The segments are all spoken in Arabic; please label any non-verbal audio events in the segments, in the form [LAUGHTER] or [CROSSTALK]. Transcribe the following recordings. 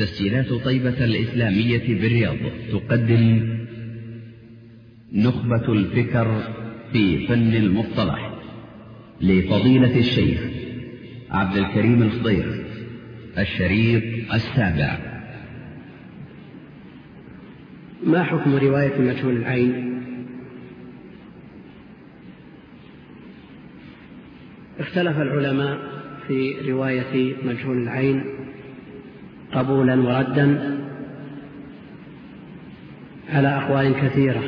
تسجيلات طيبة الإسلامية بالرياض. تقدم نخبة الفكر في فن المصطلح لفضيلة الشيخ عبد الكريم الخضير الشريط السابع. ما حكم رواية مجهول العين؟ اختلف العلماء في رواية مجهول العين قبولا وردا على أقوال كثيرة.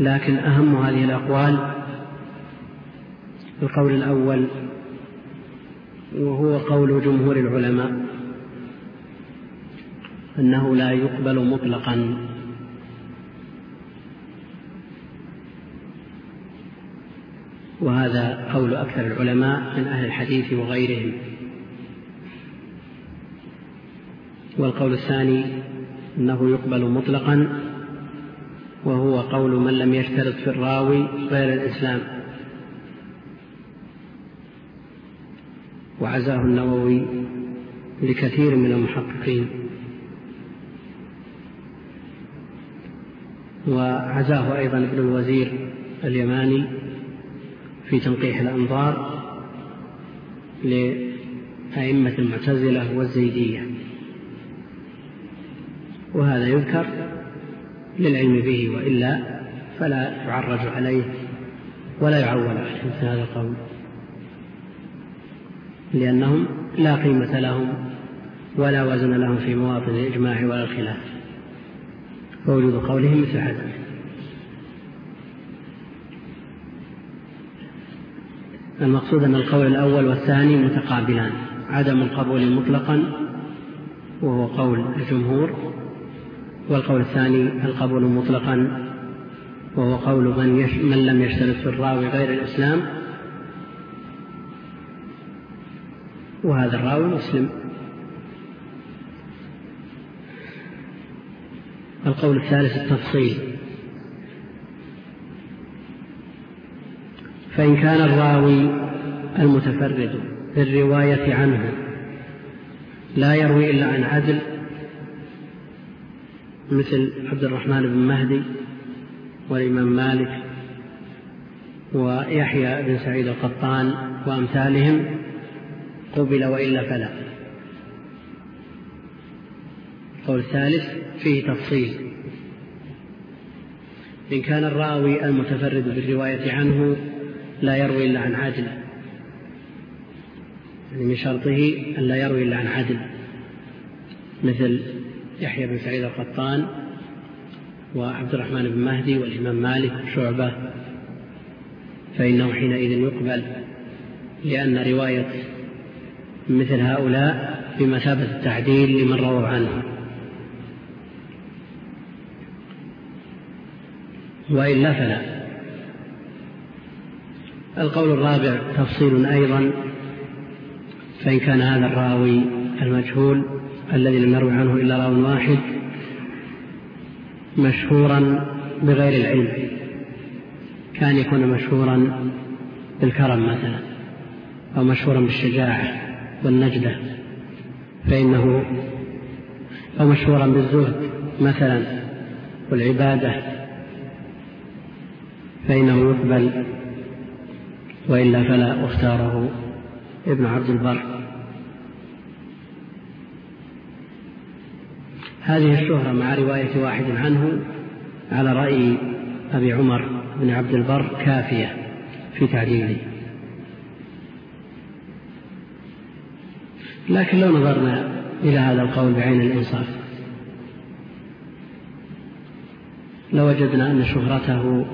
لكن أهم هذه الأقوال القول الأول وهو قول جمهور العلماء أنه لا يقبل مطلقا. وهذا قول أكثر العلماء من أهل الحديث وغيرهم. والقول الثاني أنه يقبل مطلقا وهو قول من لم يشترط في الراوي غير الإسلام. وعزاه النووي لكثير من المحققين. وعزاه أيضا ابن الوزير اليماني في تنقيح الأنظار لأئمة المعتزلة والزيدية. وهذا يذكر للعلم به وإلا فلا يعرج عليه ولا يعول عليه مثل هذا القول. لأنهم لا قيمة لهم ولا وزن لهم في مواطن الإجماع ولا الخلاف. فوجود قولهم مثل هذا. المقصود أن القول الأول والثاني متقابلان. عدم القبول مطلقا وهو قول الجمهور والقول الثاني القبول مطلقا وهو قول من, يش من لم يشترط في الراوي غير الإسلام. وهذا الراوي مسلم. القول الثالث التفصيل. فإن كان الراوي المتفرد بالرواية عنه لا يروي إلا عن عدل مثل عبد الرحمن بن مهدي والإمام مالك ويحيى بن سعيد القطان وأمثالهم قبل وإلا فلا. القول الثالث فيه تفصيل. إن كان الراوي المتفرد بالرواية عنه لا يروي إلا عن عدل. يعني من شرطه أن لا يروي إلا عن عدل. مثل يحيى بن سعيد القطان وعبد الرحمن بن مهدي والإمام مالك وشعبة فإنه حينئذ يقبل لأن رواية مثل هؤلاء بمثابة التعديل لمن رووا عنه. وإلا فلا. القول الرابع تفصيل أيضا فإن كان هذا الراوي المجهول الذي لم يروي عنه إلا راو واحد مشهورا بغير العلم. كان يكون مشهورا بالكرم مثلا أو مشهورا بالشجاعة والنجدة فإنه أو مشهورا بالزهد مثلا والعبادة فإنه يقبل وإلا فلا واختاره ابن عبد البر. هذه الشهرة مع رواية واحد عنه على رأي أبي عمر بن عبد البر كافية في تعديله لكن لو نظرنا إلى هذا القول بعين الإنصاف لوجدنا أن شهرته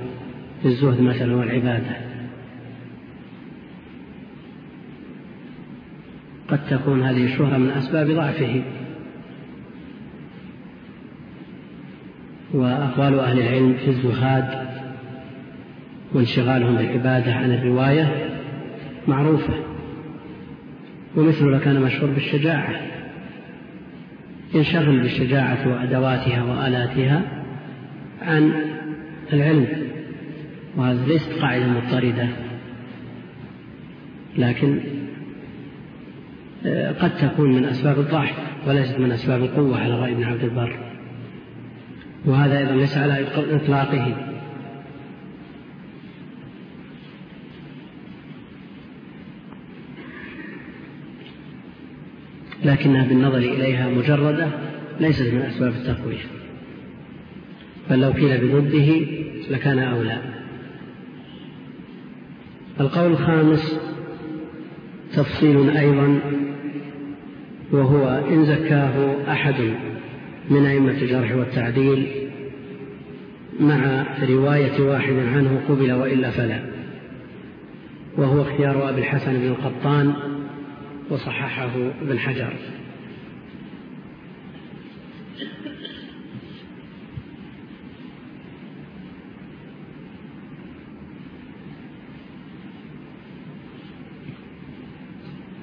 بالزهد مثلا والعبادة قد تكون هذه الشهرة من أسباب ضعفه. وأقوال أهل العلم في الزهاد وانشغالهم بالعبادة عن الرواية معروفة. ومثل كان مشهور بالشجاعة ينشغل بالشجاعة وأدواتها وآلاتها عن العلم وهذا ليست قاعدة مضطردة لكن آه، قد تكون من أسباب الضعف وليست من أسباب القوة على رأي ابن عبد البر. وهذا أيضا ليس على إطلاقه. لكنها بالنظر إليها مجردة ليست من أسباب التقوية. بل لو قيل بضده لكان أولى. القول الخامس تفصيل أيضا وهو إن زكاه أحد. من أئمة الجرح والتعديل مع رواية واحد عنه قبل وإلا فلا وهو اختيار أبي الحسن بن القطان وصححه ابن حجر.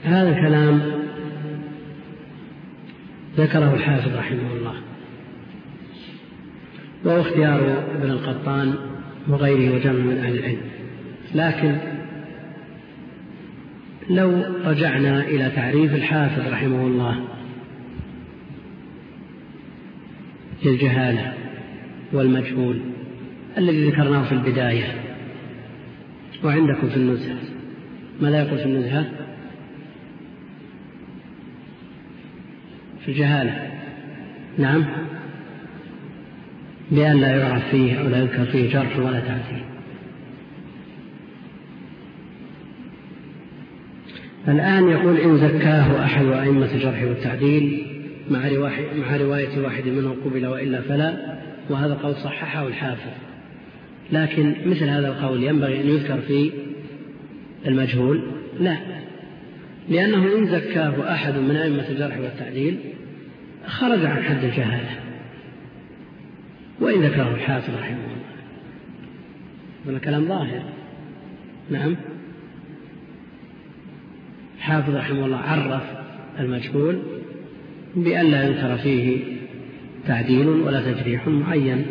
هذا الكلام ذكره الحافظ رحمه الله. وهو اختيار ابن القطان وغيره وجمع من أهل العلم. لكن لو رجعنا إلى تعريف الحافظ رحمه الله للجهالة والمجهول الذي ذكرناه في البداية. وعندكم في النزهة. ماذا يقول في النزهة؟ الجهالة نعم. بأن لا يعرف فيه أو لا يذكر فيه جرح ولا تعديل. الآن يقول إن زكاه أحد أئمة الجرح والتعديل مع, مع رواية واحد منهم قبل وإلا فلا وهذا القول صححه الحافظ. لكن مثل هذا القول ينبغي أن يذكر في المجهول؟ لا. لأنه إن زكاه أحد من أئمة الجرح والتعديل خرج عن حد الجهالة. وإن ذكره الحافظ رحمه الله. هذا كلام ظاهر. نعم. حافظ رحمه الله عرف المجهول بأن لا ينكر فيه تعديل ولا تجريح معين.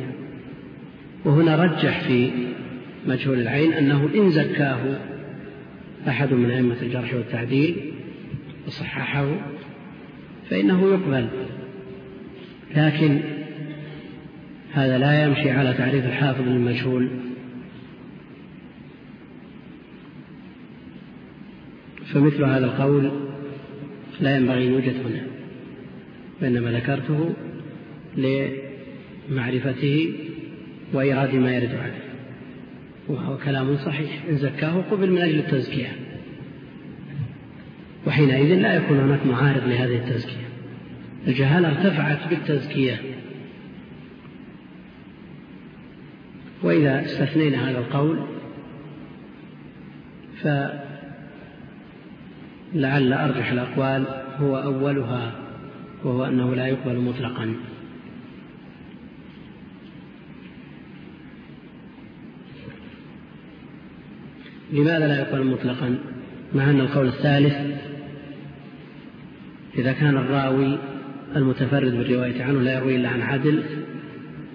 وهنا رجح في مجهول العين أنه إن زكاه أحد من أئمة الجرح والتعديل وصححه فإنه يقبل. لكن هذا لا يمشي على تعريف الحافظ للمجهول فمثل هذا القول لا ينبغي أن يوجد هنا وإنما ذكرته لمعرفته وإيراد ما يرد عليه وهو كلام صحيح إن زكاه قبل من أجل التزكية وحينئذ لا يكون هناك معارض لهذه التزكية. الجهالة ارتفعت بالتزكية. وإذا استثنينا هذا القول فلعل أرجح الأقوال هو أولها وهو أنه لا يقبل مطلقا. لماذا لا يقبل مطلقا؟ مع أن القول الثالث إذا كان الراوي المتفرد بالرواية عنه لا يروي إلا عن عدل.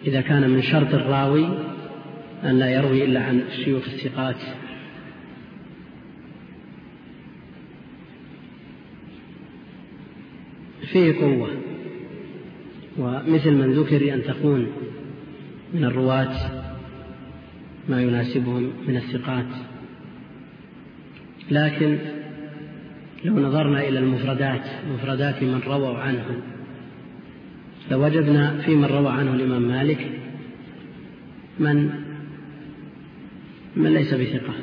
إذا كان من شرط الراوي أن لا يروي إلا عن شيوخ الثقات. فيه قوة ومثل من ذكر أن تكون من الرواة ما يناسبهم من الثقات. لكن لو نظرنا إلى المفردات مفردات من رووا عنه لوجدنا في من روى عنه الإمام مالك من من ليس بثقة.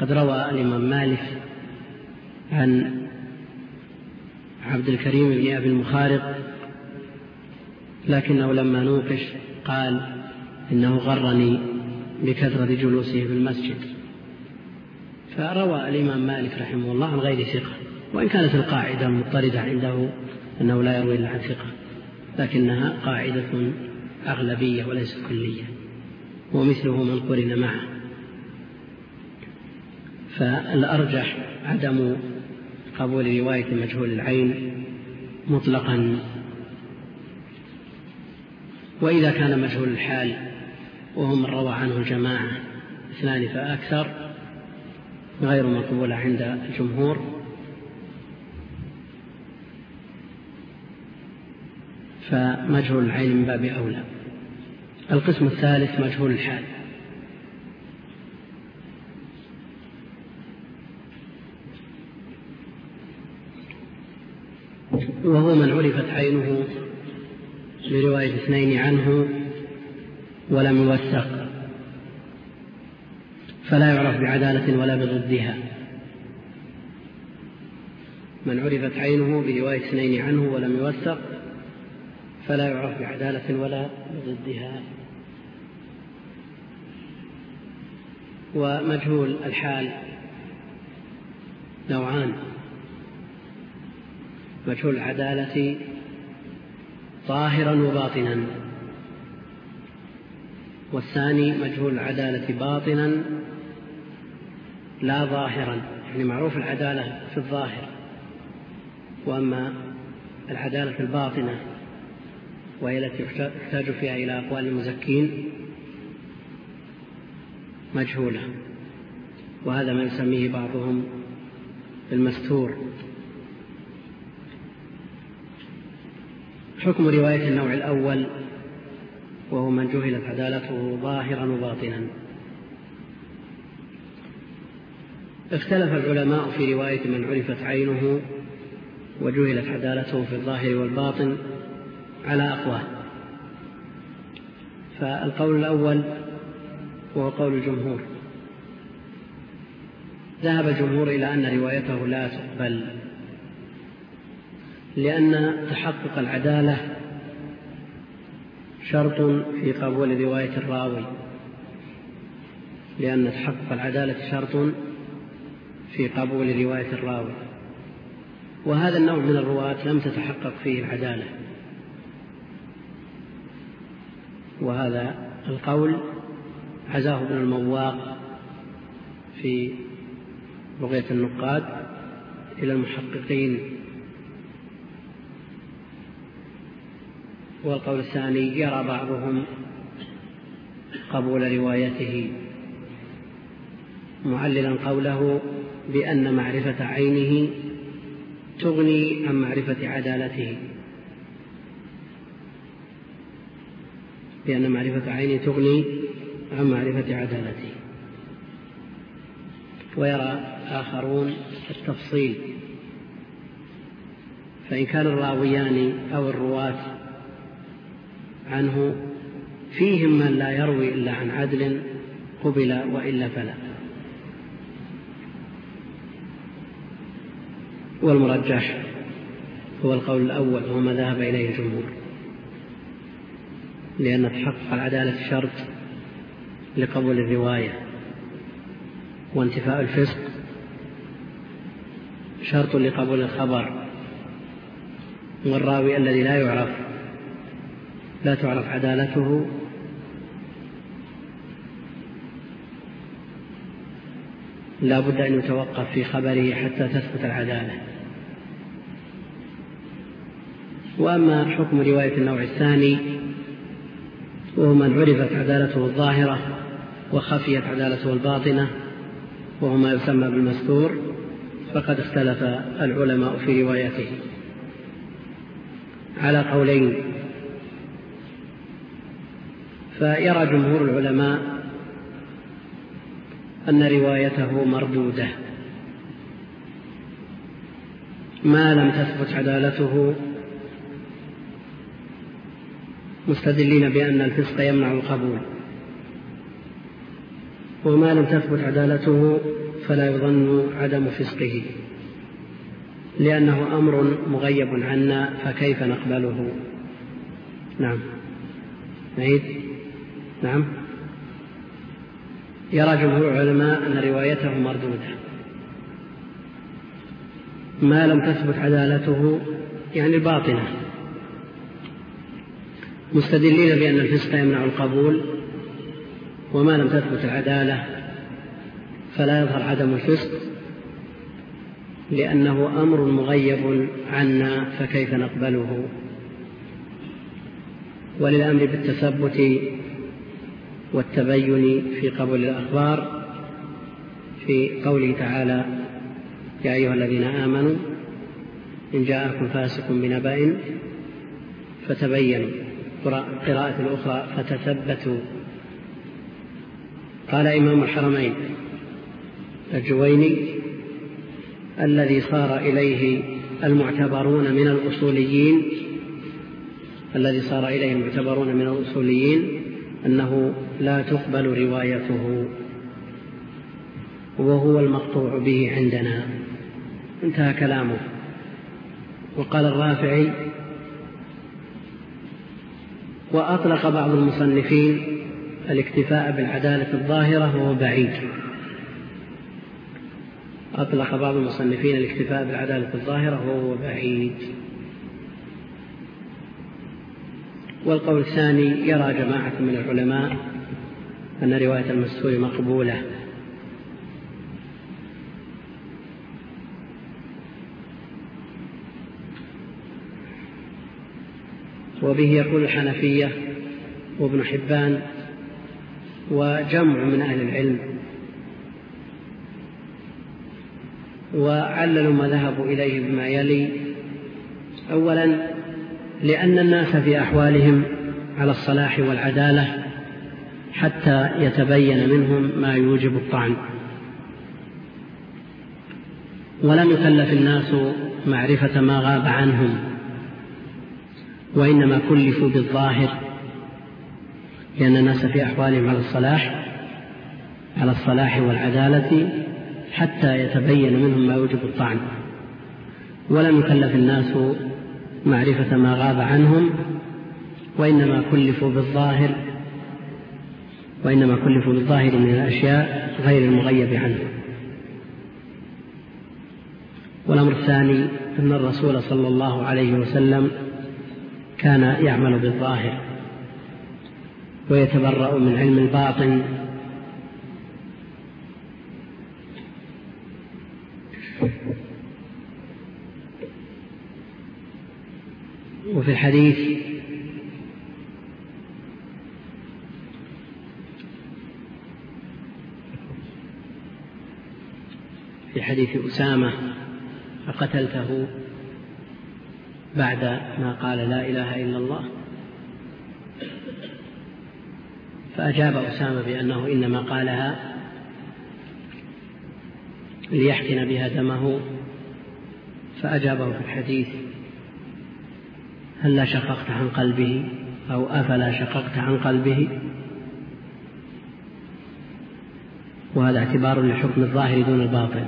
قد روى الإمام مالك عن عبد الكريم بن أبي المخارق لكنه لما نوقش قال إنه غرني بكثرة جلوسه في المسجد. فروى الإمام مالك رحمه الله عن غير ثقة. وإن كانت القاعدة مضطردة عنده أنه لا يروي إلا عن ثقة لكنها قاعدة أغلبية وليست كلية ومثله من قرن معه. فالأرجح عدم قبول رواية مجهول العين مطلقا. وإذا كان مجهول الحال وهو من روى عنه الجماعة اثنان فأكثر غير مقبولة عند الجمهور. فمجهول العين من باب أولى. القسم الثالث مجهول الحال. وهو من عرفت عينه برواية اثنين عنه ولم يوثق. فلا يعرف بعدالة ولا بضدها. من عرفت عينه برواية اثنين عنه ولم يوثق فلا يعرف بعدالة ولا بضدها ومجهول الحال نوعان. مجهول العدالة ظاهرا وباطنا. والثاني مجهول العدالة باطنا لا ظاهرا. يعني معروف العدالة في الظاهر. وأما العدالة الباطنة وهي التي يحتاج فيها إلى أقوال المزكين مجهولة. وهذا ما يسميه بعضهم المستور. حكم رواية النوع الأول وهو من جهلت عدالته ظاهرا وباطنا. اختلف العلماء في رواية من عرفت عينه وجهلت عدالته في الظاهر والباطن. على أقوال. فالقول الأول وهو قول الجمهور. ذهب الجمهور إلى أن روايته لا تقبل لأن تحقق العدالة شرط في قبول رواية الراوي لأن تحقق العدالة شرط في قبول رواية الراوي. وهذا النوع من الرواة لم تتحقق فيه العدالة. وهذا القول عزاه ابن المواق في بغية النقاد إلى المحققين. والقول الثاني يرى بعضهم قبول روايته معللا قوله بأن معرفة عينه تغني عن معرفة عدالته. بأن معرفة عينه تغني عن معرفة عدالته ويرى آخرون التفصيل. فإن كان الراويان أو الرواة عنه فيهم من لا يروي إلا عن عدل قبل وإلا فلا. والمرجح هو القول الأول وهو ما ذهب إليه الجمهور. لأن تحقق العدالة شرط لقبول الرواية وانتفاء الفسق شرط لقبول الخبر والراوي الذي لا يعرف لا تعرف عدالته لا بد أن يتوقف في خبره حتى تثبت العدالة. وأما حكم رواية النوع الثاني وهو من عرفت عدالته الظاهرة وخفيت عدالته الباطنة وهو ما يسمى بالمستور فقد اختلف العلماء في روايته. على قولين. فيرى جمهور العلماء أن روايته مردودة. ما لم تثبت عدالته مستدلين بأن الفسق يمنع القبول. وما لم تثبت عدالته فلا يظن عدم فسقه لأنه أمر مغيب عنا فكيف نقبله؟ نعم. نعيد. نعم. يرى جمهور العلماء أن روايته مردودة. ما لم تثبت عدالته يعني الباطنة مستدلين بأن الفسق يمنع القبول وما لم تثبت العدالة فلا يظهر عدم الفسق لأنه أمر مغيب عنا فكيف نقبله؟ وللأمر بالتثبت والتبين في قبول الأخبار في قوله تعالى يا أيها الذين آمنوا إن جاءكم فاسق بنبأ فتبينوا. قراءة الأخرى فتثبتوا. قال إمام الحرمين الجويني الذي صار إليه المعتبرون من الأصوليين الذي صار إليه المعتبرون من الأصوليين أنه لا تقبل روايته وهو المقطوع به عندنا. انتهى كلامه. وقال الرافعي وأطلق بعض المصنفين الاكتفاء بالعدالة الظاهرة وهو بعيد. أطلق بعض المصنفين الاكتفاء بالعدالة الظاهرة وهو بعيد. والقول الثاني يرى جماعة من العلماء أن رواية المستور مقبولة. وبه يقول الحنفية وابن حبان وجمع من أهل العلم وعللوا ما ذهبوا إليه بما يلي. أولا لأن الناس في أحوالهم على الصلاح والعدالة حتى يتبين منهم ما يوجب الطعن. ولم يكلف الناس معرفة ما غاب عنهم. وإنما كلفوا بالظاهر لأن الناس في أحوالهم على الصلاح على الصلاح والعدالة حتى يتبين منهم ما يوجب الطعن. ولم يكلف الناس معرفة ما غاب عنهم وإنما كلفوا بالظاهر وإنما كلفوا بالظاهر من الأشياء غير المغيب عنه. والأمر الثاني أن الرسول صلى الله عليه وسلم كان يعمل بالظاهر ويتبرأ من علم الباطن. وفي الحديث في حديث أسامة فقتلته بعد ما قال لا إله إلا الله. فأجاب أسامة بأنه إنما قالها ليحقن بها دمه. فأجابه في الحديث هلا شققت عن قلبه أو أفلا شققت عن قلبه؟ وهذا اعتبار لحكم الظاهر دون الباطن.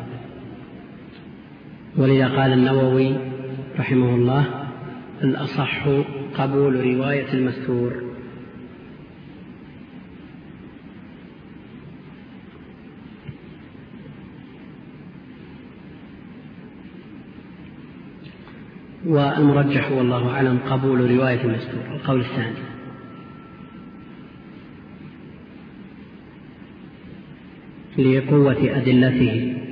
ولذا قال النووي رحمه الله الأصح قبول رواية المستور. والمرجح والله أعلم قبول رواية المستور القول الثاني. لقوة أدلته.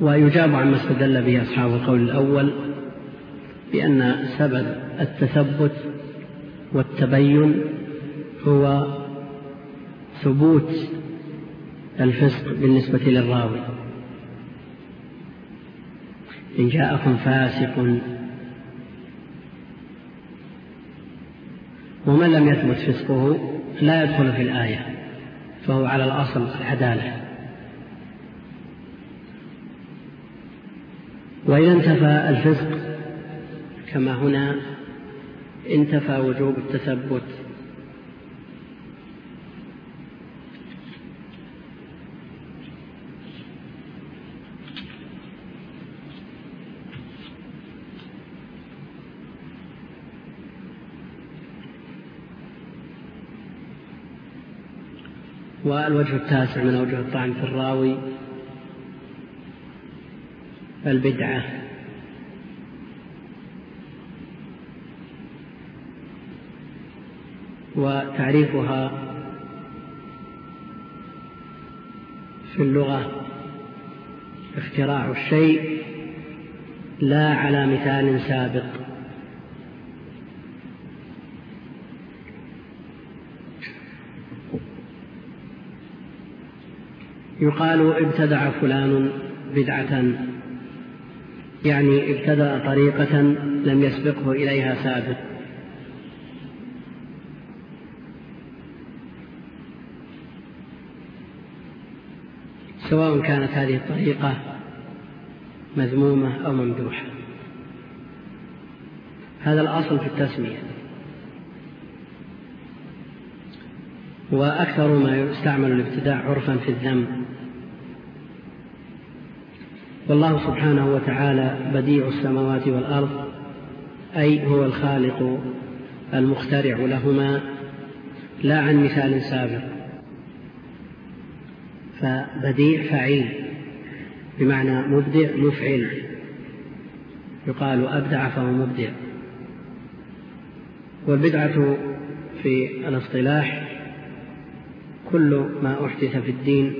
ويجاب عما استدل به أصحاب القول الأول بأن سبب التثبت والتبين هو ثبوت الفسق بالنسبة للراوي. إن جاءكم فاسق ومن لم يثبت فسقه لا يدخل في الآية فهو على الأصل العدالة. وإذا انتفى الفسق كما هنا انتفى وجوب التثبت. والوجه التاسع من أوجه الطعن في الراوي البدعة. وتعريفها في اللغة اختراع الشيء لا على مثال سابق. يقال ابتدع فلان بدعة. يعني ابتدأ طريقة لم يسبقه إليها سابق سواء كانت هذه الطريقة مذمومة أو ممدوحة. هذا الأصل في التسمية. وأكثر ما يستعمل الابتداع عرفا في الذم. والله سبحانه وتعالى بديع السماوات والأرض أي هو الخالق المخترع لهما لا عن مثال سابق. فبديع فعيل بمعنى مبدع مفعل. يقال أبدع فهو مبدع. والبدعة في الاصطلاح كل ما أحدث في الدين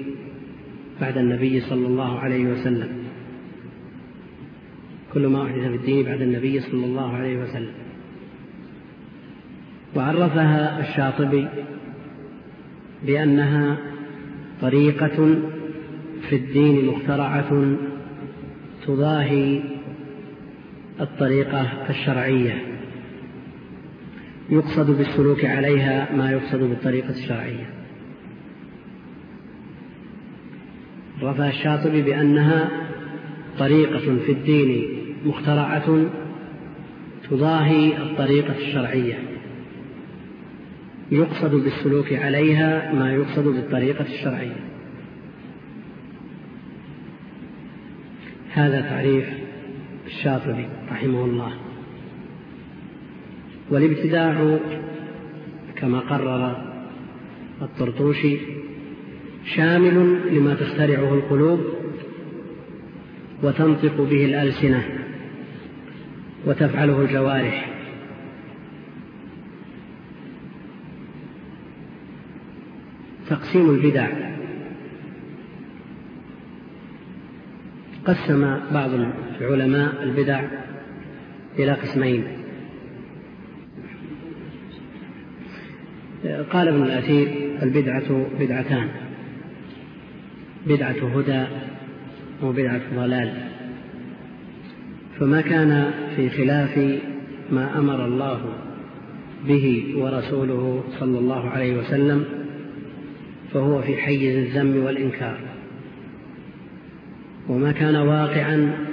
بعد النبي صلى الله عليه وسلم. كل ما أحدث في الدين بعد النبي صلى الله عليه وسلم. وعرفها الشاطبي بأنها طريقة في الدين مخترعة تضاهي الطريقة الشرعية. يقصد بالسلوك عليها ما يقصد بالطريقة الشرعية. رفع الشاطبي بأنها طريقة في الدين مخترعة تضاهي الطريقة الشرعية. يقصد بالسلوك عليها ما يقصد بالطريقة الشرعية. هذا تعريف الشاطبي رحمه الله. والابتداع كما قرر الطرطوشي شامل لما تخترعه القلوب وتنطق به الألسنة. وتفعله الجوارح. تقسيم البدع. قسم بعض العلماء البدع إلى قسمين. قال ابن الأثير البدعة بدعتان. بدعة هدى وبدعة ضلال. فما كان في خلاف ما أمر الله به ورسوله صلى الله عليه وسلم فهو في حيز الذم والإنكار. وما كان واقعا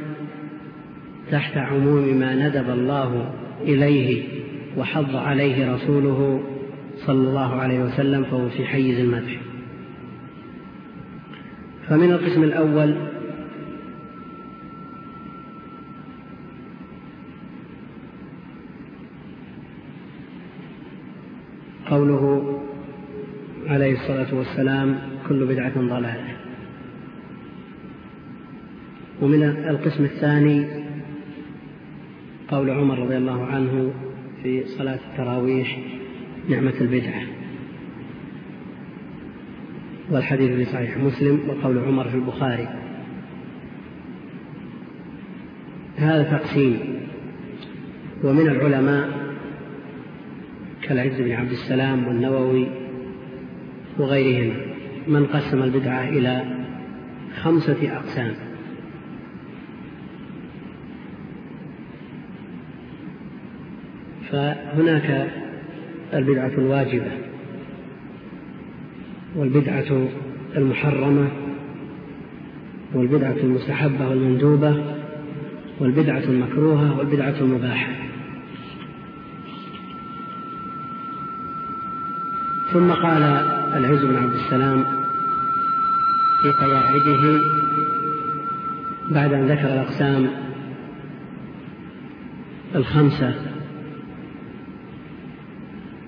تحت عموم ما ندب الله إليه وحض عليه رسوله صلى الله عليه وسلم فهو في حيز المدح. فمن القسم الأول قوله عليه الصلاة والسلام كل بدعة ضلالة. ومن القسم الثاني قول عمر رضي الله عنه في صلاة التراويح نعمة البدعة. والحديث في صحيح مسلم وقول عمر في البخاري. هذا تقسيم. ومن العلماء كالعز بن عبد السلام والنووي وغيرهم من قسم البدعة إلى خمسة أقسام. فهناك البدعة الواجبة والبدعة المحرمة والبدعة المستحبة والمندوبة والبدعة المكروهة والبدعة المباحة. ثم قال العز بن عبد السلام في قواعده بعد أن ذكر الأقسام الخمسة.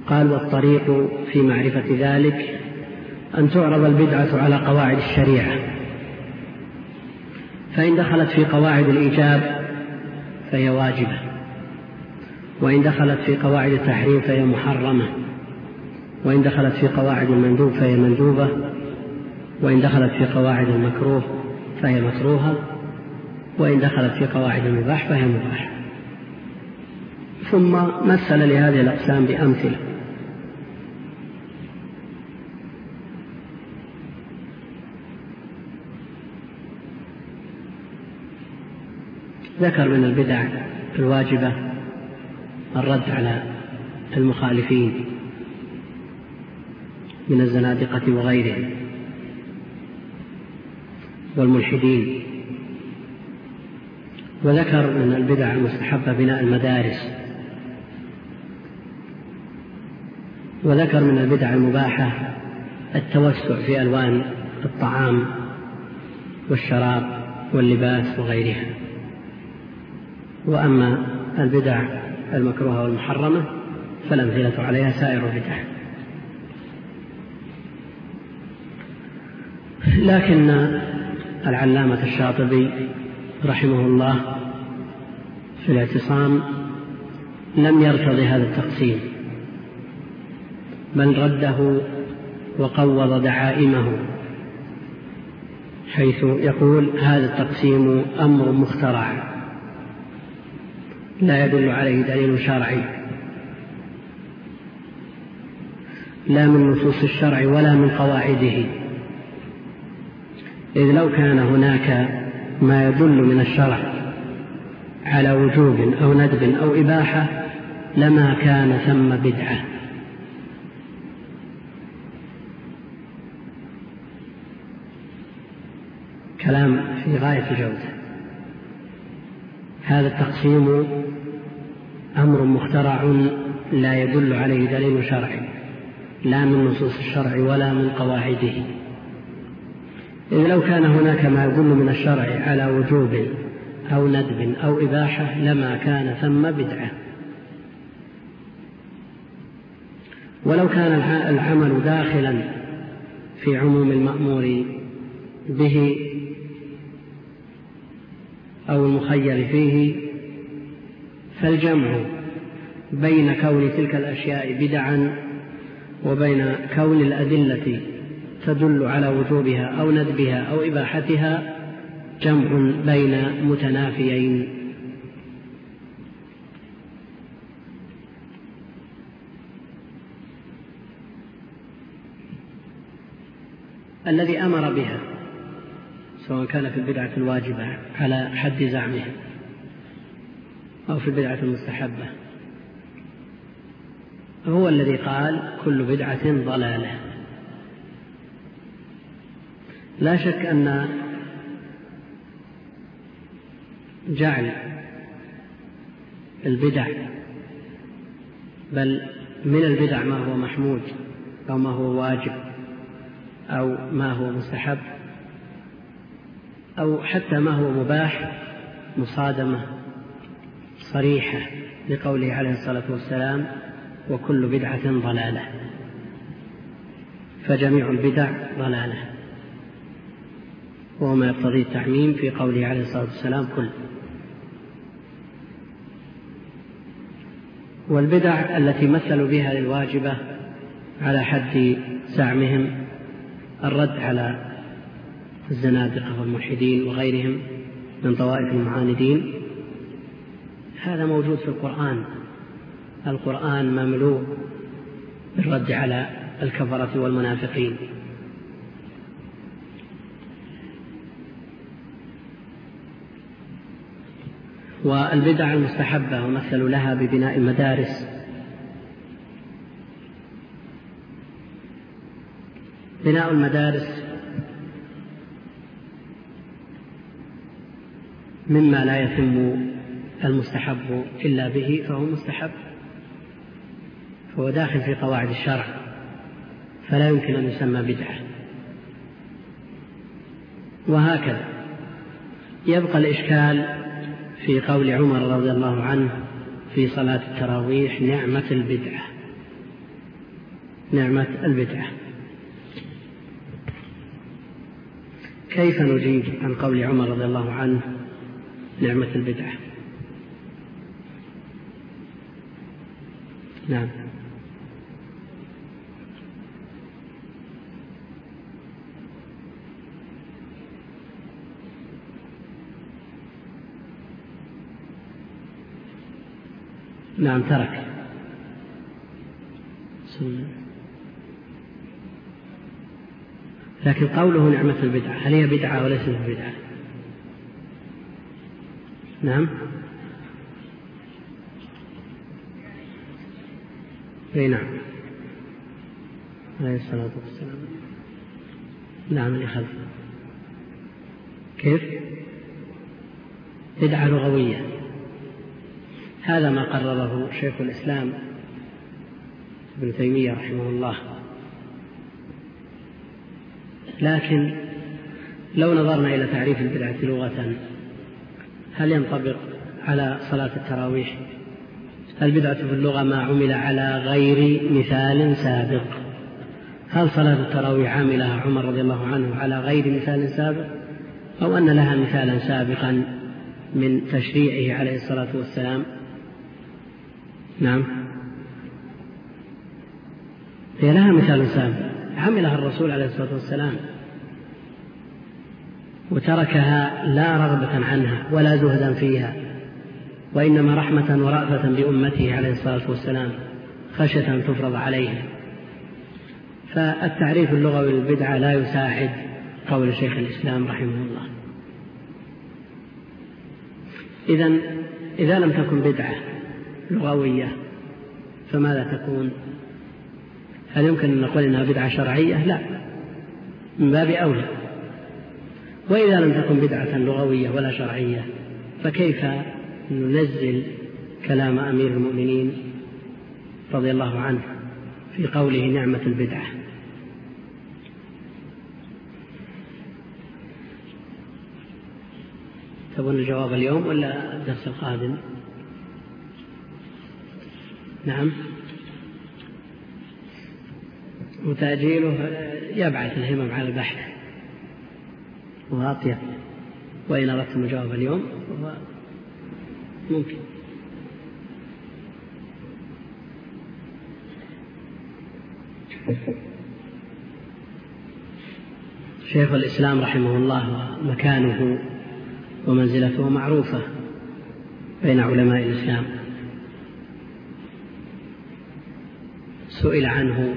قال والطريق في معرفة ذلك أن تعرض البدعة على قواعد الشريعة. فإن دخلت في قواعد الإيجاب فهي واجبة وإن دخلت في قواعد التحريم فهي محرمة. وإن دخلت في قواعد المندوب فهي مندوبة وإن دخلت في قواعد المكروه فهي مكروهة وإن دخلت في قواعد المباح فهي مباحة ثم مثل لهذه الأقسام بأمثلة. ذكر من البدع الواجبة الرد على المخالفين. من الزنادقة وغيرهم. والملحدين. وذكر من البدع المستحبة بناء المدارس. وذكر من البدع المباحة التوسع في ألوان الطعام والشراب واللباس وغيرها. وأما البدع المكروهة والمحرمة فالأمثلة عليها سائر البدع. لكن العلامة الشاطبي رحمه الله في الاعتصام لم يرتضي هذا التقسيم بل رده وقوض دعائمه حيث يقول هذا التقسيم أمر مخترع لا يدل عليه دليل شرعي لا من نصوص الشرع ولا من قواعده. إذ لو كان هناك ما يدل من الشرع على وجوب أو ندب أو إباحة لما كان ثم بدعة. كلام في غاية الجودة هذا التقسيم أمر مخترع لا يدل عليه دليل شرعي لا من نصوص الشرع ولا من قواعده. إذ لو كان هناك ما يدل من الشرع على وجوب أو ندب أو إباحة لما كان ثم بدعة. ولو كان العمل داخلا في عموم المأمور به أو المخير فيه فالجمع بين كون تلك الأشياء بدعا وبين كون الأدلة تدل على وجوبها أو ندبها أو إباحتها جمع بين متنافيين. الذي أمر بها سواء كان في البدعة الواجبة على حد زعمهم أو في البدعة المستحبة. هو الذي قال كل بدعة ضلالة. لا شك أن جعل البدع بل من البدع ما هو محمود أو ما هو واجب أو ما هو مستحب أو حتى ما هو مباح مصادمة صريحة لقوله عليه الصلاة والسلام وكل بدعة ضلالة. فجميع البدع ضلالة. وهو ما يقتضي التعميم في قوله عليه الصلاة والسلام كل. والبدع التي مثلوا بها للواجبة على حد زعمهم الرد على الزنادقة والملحدين وغيرهم من طوائف المعاندين هذا موجود في القرآن. القرآن مملوء بالرد على الكفرة والمنافقين. والبدع المستحبة ومثلوا لها ببناء المدارس. بناء المدارس مما لا يتم المستحب إلا به فهو مستحب فهو داخل في قواعد الشرع فلا يمكن أن يسمى بدعة. وهكذا يبقى الإشكال في قول عمر رضي الله عنه في صلاة التراويح نعمة البدعة. نعمة البدعة. كيف نجيب عن قول عمر رضي الله عنه نعمة البدعة؟ نعم. نعم ترك. لكن قوله نعمة البدعة هل هي بدعة وليست بدعة؟ نعم. أي نعم. عليه الصلاة والسلام. نعم اللي خلفه. كيف؟ بدعة لغوية. هذا ما قرره شيخ الإسلام ابن تيمية رحمه الله. لكن لو نظرنا إلى تعريف البدعة لغة هل ينطبق على صلاة التراويح؟ البدعة في اللغة ما عمل على غير مثال سابق. هل صلاة التراويح عملها عمر رضي الله عنه على غير مثال سابق؟ أو أن لها مثالا سابقا من تشريعه عليه الصلاة والسلام؟ نعم. هي لها مثال سابق عملها الرسول عليه الصلاة والسلام. وتركها لا رغبة عنها ولا زهدا فيها وإنما رحمة ورأفة بأمته عليه الصلاة والسلام خشية أن تفرض عليهم فالتعريف اللغوي للبدعة لا يساعد قول شيخ الإسلام رحمه الله. إذا إذا لم تكن بدعة لغوية فماذا تكون؟ هل يمكن أن نقول إنها بدعة شرعية؟ لا من باب أولى. وإذا لم تكن بدعة لغوية ولا شرعية فكيف ننزل كلام أمير المؤمنين رضي الله عنه في قوله نعمة البدعة؟ تبون الجواب اليوم ولا الدرس القادم؟ نعم. وتأجيله يبعث الهمم على البحث وأطيب. وإن أردتم الجواب اليوم فهو ممكن. شيخ الإسلام رحمه الله مكانه ومنزلته معروفة بين علماء الإسلام. سئل عنه.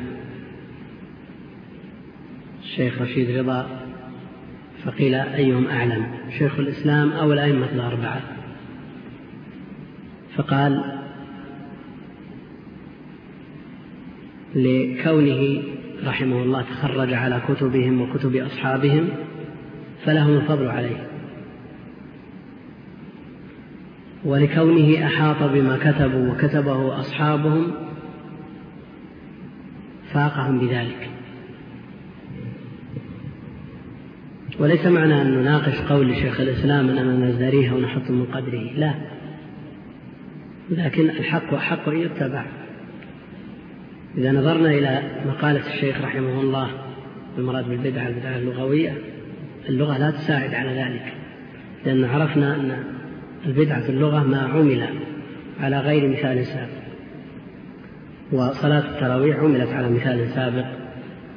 الشيخ رشيد رضا فقيل أيهم أعلم؟ شيخ الإسلام أو الأئمة الأربعة؟ فقال لكونه رحمه الله تخرج على كتبهم وكتب أصحابهم فلهم الفضل عليه. ولكونه أحاط بما كتبوا وكتبه أصحابهم فاقهم بذلك. وليس معنى أن نناقش قول شيخ الإسلام أننا نزدريه ونحط من قدره لا. لكن الحق أن يتبع. إذا نظرنا إلى مقالة الشيخ رحمه الله المراد بالبدعة البدعة اللغوية اللغة لا تساعد على ذلك لأن عرفنا أن البدعة في اللغة ما عمل على غير مثال سابق. وصلاة التراويح عملت على مثال سابق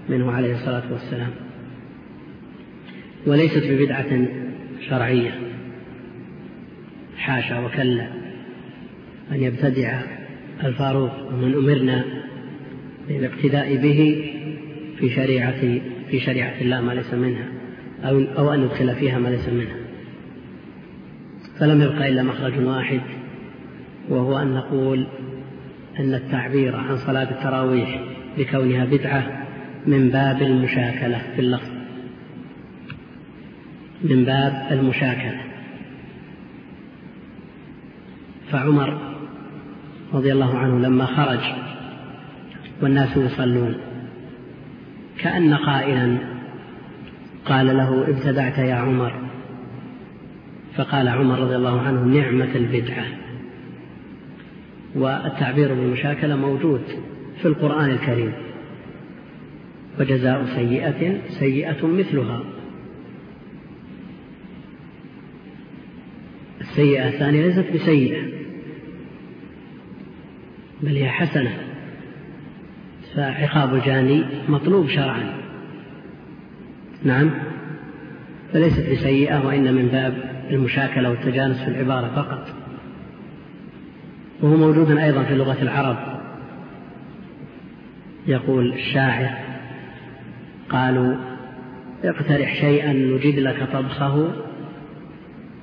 منه عليه الصلاة والسلام. وليست ببدعة شرعية. حاشا وكلا أن يبتدع الفاروق ومن أمرنا بالاقتداء به في شريعة في شريعة الله ما ليس منها أو أو أن ندخل فيها ما ليس منها. فلم يبق إلا مخرج واحد وهو أن نقول أن التعبير عن صلاة التراويح بكونها بدعة من باب المشاكلة في اللفظ. من باب المشاكلة. فعمر رضي الله عنه لما خرج والناس يصلون كأن قائلا قال له ابتدعت يا عمر. فقال عمر رضي الله عنه نعمة البدعة. والتعبير بالمشاكلة موجود في القرآن الكريم. وجزاء سيئة سيئة مثلها. السيئة الثانية ليست بسيئة بل هي حسنة. فعقاب الجاني مطلوب شرعا. نعم فليست بسيئة وإن من باب المشاكلة والتجانس في العبارة فقط. وهو موجود أيضا في لغة العرب. يقول الشاعر قالوا اقترح شيئا نجد لك طبخه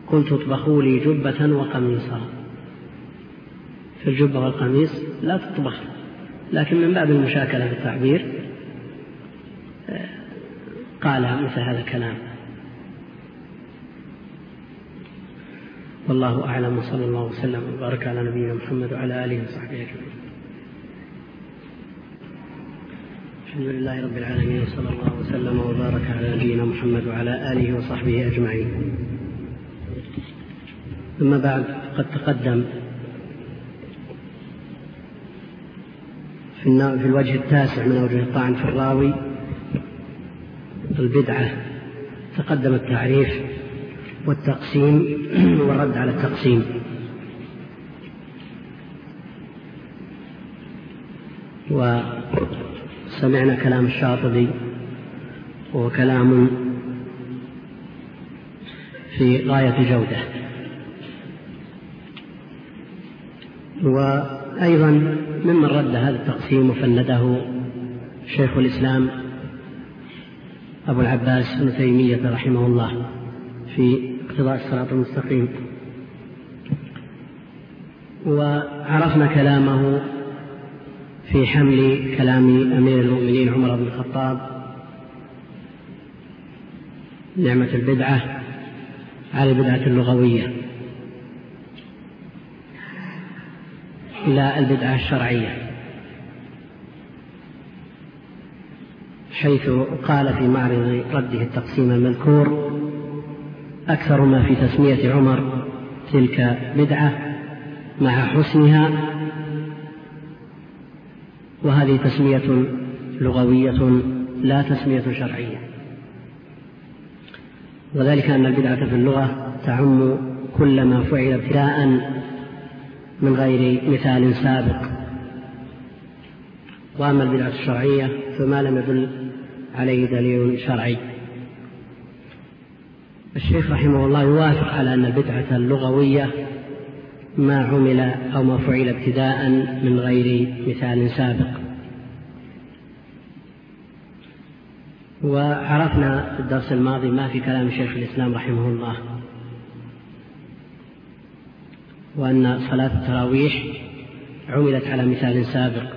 قلت اطبخوا لي جبة وقميصا. في الجبة والقميص لا تطبخ لكن من باب المشاكلة في التعبير آه، قال مثل هذا الكلام. والله أعلم وصلى الله وسلم وبارك على نبينا محمد وعلى آله وصحبه أجمعين. الحمد لله رب العالمين وصلى الله وسلم وبارك على نبينا محمد وعلى آله وصحبه أجمعين. ثم بعد قد تقدم في الوجه التاسع من أوجه الطعن في الراوي البدعة تقدم التعريف والتقسيم [CLEARS THROAT] والرد على التقسيم. وسمعنا كلام الشاطبي وهو كلام في غاية جودة. وأيضا ممن رد هذا التقسيم وفنده شيخ الإسلام أبو العباس ابن تيمية رحمه الله في اقتضاء الصراط المستقيم. وعرفنا كلامه في حمل كلام أمير المؤمنين عمر بن الخطاب. نعمة البدعة على البدعة اللغوية. لا البدعة الشرعية. حيث قال في معرض رده التقسيم المذكور أكثر ما في تسمية عمر تلك بدعة مع حسنها وهذه تسمية لغوية لا تسمية شرعية. وذلك أن البدعة في اللغة تعم كل ما فعل ابتداء من غير مثال سابق. وأما البدعة الشرعية فما لم يدل عليه دليل شرعي. الشيخ رحمه الله يوافق على أن البدعة اللغوية ما عمل أو ما فعل ابتداء من غير مثال سابق. وعرفنا في الدرس الماضي ما في كلام شيخ الإسلام رحمه الله وأن صلاة التراويح عملت على مثال سابق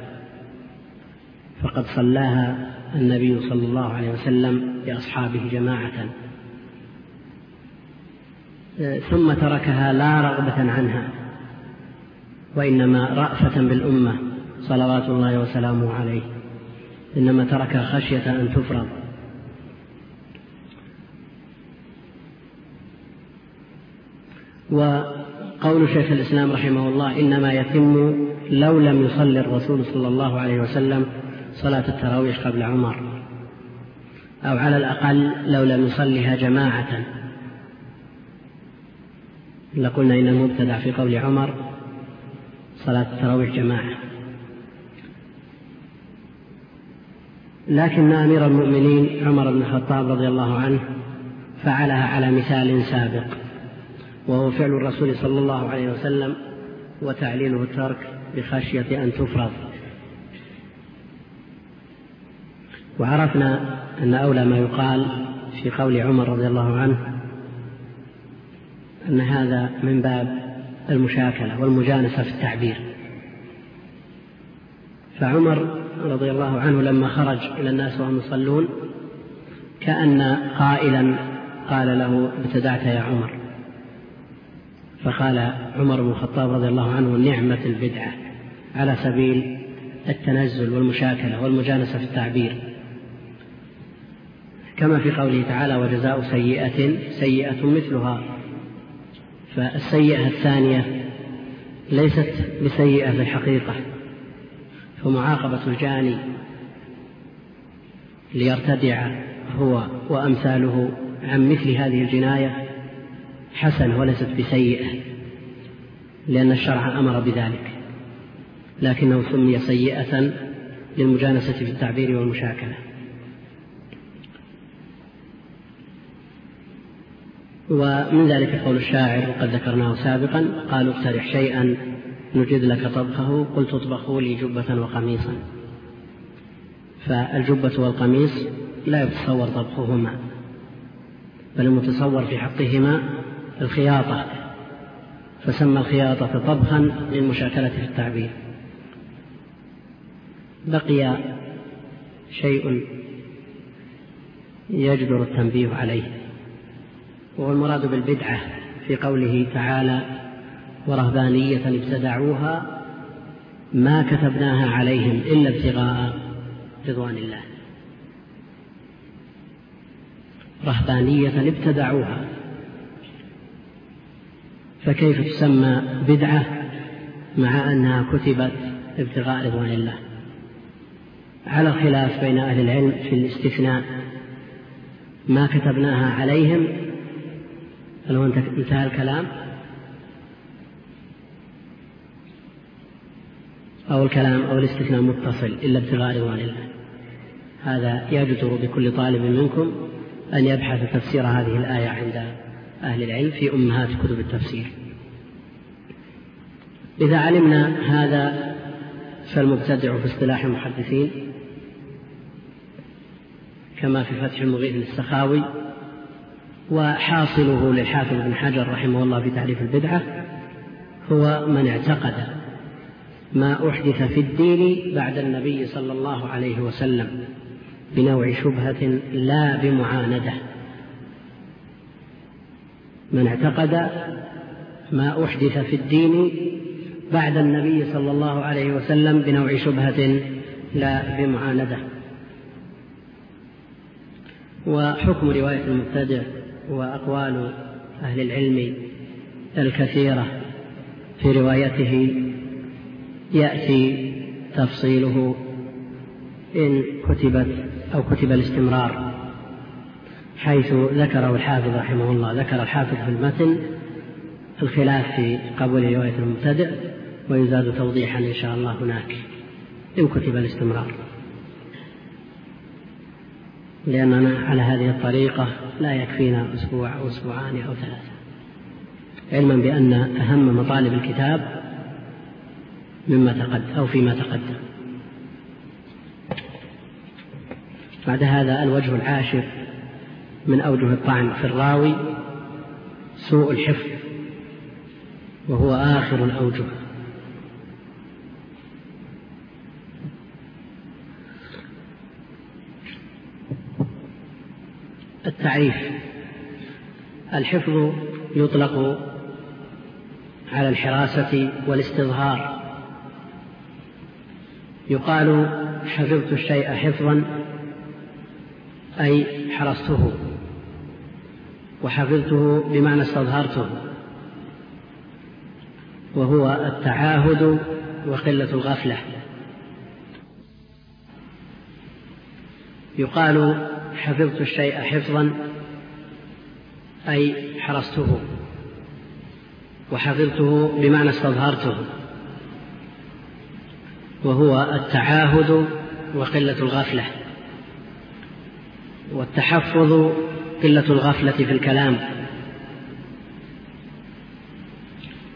فقد صلاها النبي صلى الله عليه وسلم لأصحابه جماعة. ثم تركها لا رغبة عنها وإنما رأفة بالأمة صلوات الله وسلامه عليه إنما تركها خشية أن تفرض. وقول شيخ الإسلام رحمه الله إنما يتم لو لم يصلي الرسول صلى الله عليه وسلم صلاة التراويح قبل عمر أو على الأقل لو لم يصلها جماعة. لقلنا إن المبتدع في قول عمر صلاة التراويح جماعة. لكن أمير المؤمنين عمر بن الخطاب رضي الله عنه فعلها على مثال سابق وهو فعل الرسول صلى الله عليه وسلم وتعليله الترك بخشية أن تفرض. وعرفنا أن أولى ما يقال في قول عمر رضي الله عنه أن هذا من باب المشاكلة والمجانسة في التعبير. فعمر رضي الله عنه لما خرج إلى الناس وهم يصلون كأن قائلا قال له ابتدعت يا عمر. فقال عمر بن الخطاب رضي الله عنه نعمة البدعة على سبيل التنزل والمشاكلة والمجانسة في التعبير. كما في قوله تعالى وجزاء سيئة سيئة مثلها. فالسيئة الثانية ليست بسيئة في الحقيقة فمعاقبة الجاني ليرتدع هو وأمثاله عن مثل هذه الجناية حسنة وليست بسيئة لأن الشرع أمر بذلك لكنه سمي سيئة للمجانسة في التعبير والمشاكلة. ومن ذلك قول الشاعر وقد ذكرناه سابقا قالوا اقترح شيئا نجد لك طبخه قلت اطبخوا لي جبة وقميصا. فالجبة والقميص لا يتصور طبخهما بل المتصور في حقهما الخياطة. فسمى الخياطة طبخا للمشاكلة في التعبير. بقي شيء يجدر التنبيه عليه. وهو المراد بالبدعة في قوله تعالى ورهبانية ابتدعوها ما كتبناها عليهم إلا ابتغاء رضوان الله. رهبانية ابتدعوها. فكيف تسمى بدعة مع أنها كتبت ابتغاء رضوان الله؟ على الخلاف بين أهل العلم في الاستثناء. ما كتبناها عليهم هل هو انتهى الكلام؟ أو الكلام أو الاستثناء متصل إلا ابتغاء رضوان الله. هذا يجدر بكل طالب منكم أن يبحث تفسير هذه الآية عند أهل العلم في أمهات كتب التفسير. إذا علمنا هذا فالمبتدع في اصطلاح المحدثين كما في فتح المغيث للسخاوي وحاصله للحافظ بن حجر رحمه الله في تعريف البدعة هو من اعتقد ما أحدث في الدين بعد النبي صلى الله عليه وسلم بنوع شبهة لا بمعاندة. من اعتقد ما أحدث في الدين بعد النبي صلى الله عليه وسلم بنوع شبهة لا بمعاندة. وحكم رواية المبتدع وأقوال أهل العلم الكثيرة في روايته يأتي تفصيله إن كتبت أو كتب الاستمرار حيث ذكره الحافظ رحمه الله ذكر الحافظ في المتن الخلاف في قبول رواية المبتدئ ويزاد توضيحا إن شاء الله هناك إن كتب الاستمرار. لأننا على هذه الطريقة لا يكفينا أسبوع أو أسبوعان أو ثلاثة. علما بأن أهم مطالب الكتاب مما تقدم أو فيما تقدم. بعد هذا الوجه العاشر من أوجه الطعن في الراوي سوء الحفظ وهو آخر الأوجه. التعريف. الحفظ يطلق على الحراسة والاستظهار. يقال حفظت الشيء حفظا أي حرسته وحفظته بمعنى استظهرته. وهو التعاهد وقلة الغفلة. يقال حفظت الشيء حفظا أي حرسته وحفظته بمعنى استظهرته وهو التعاهد وقلة الغفلة والتحفظ قلة الغفلة في الكلام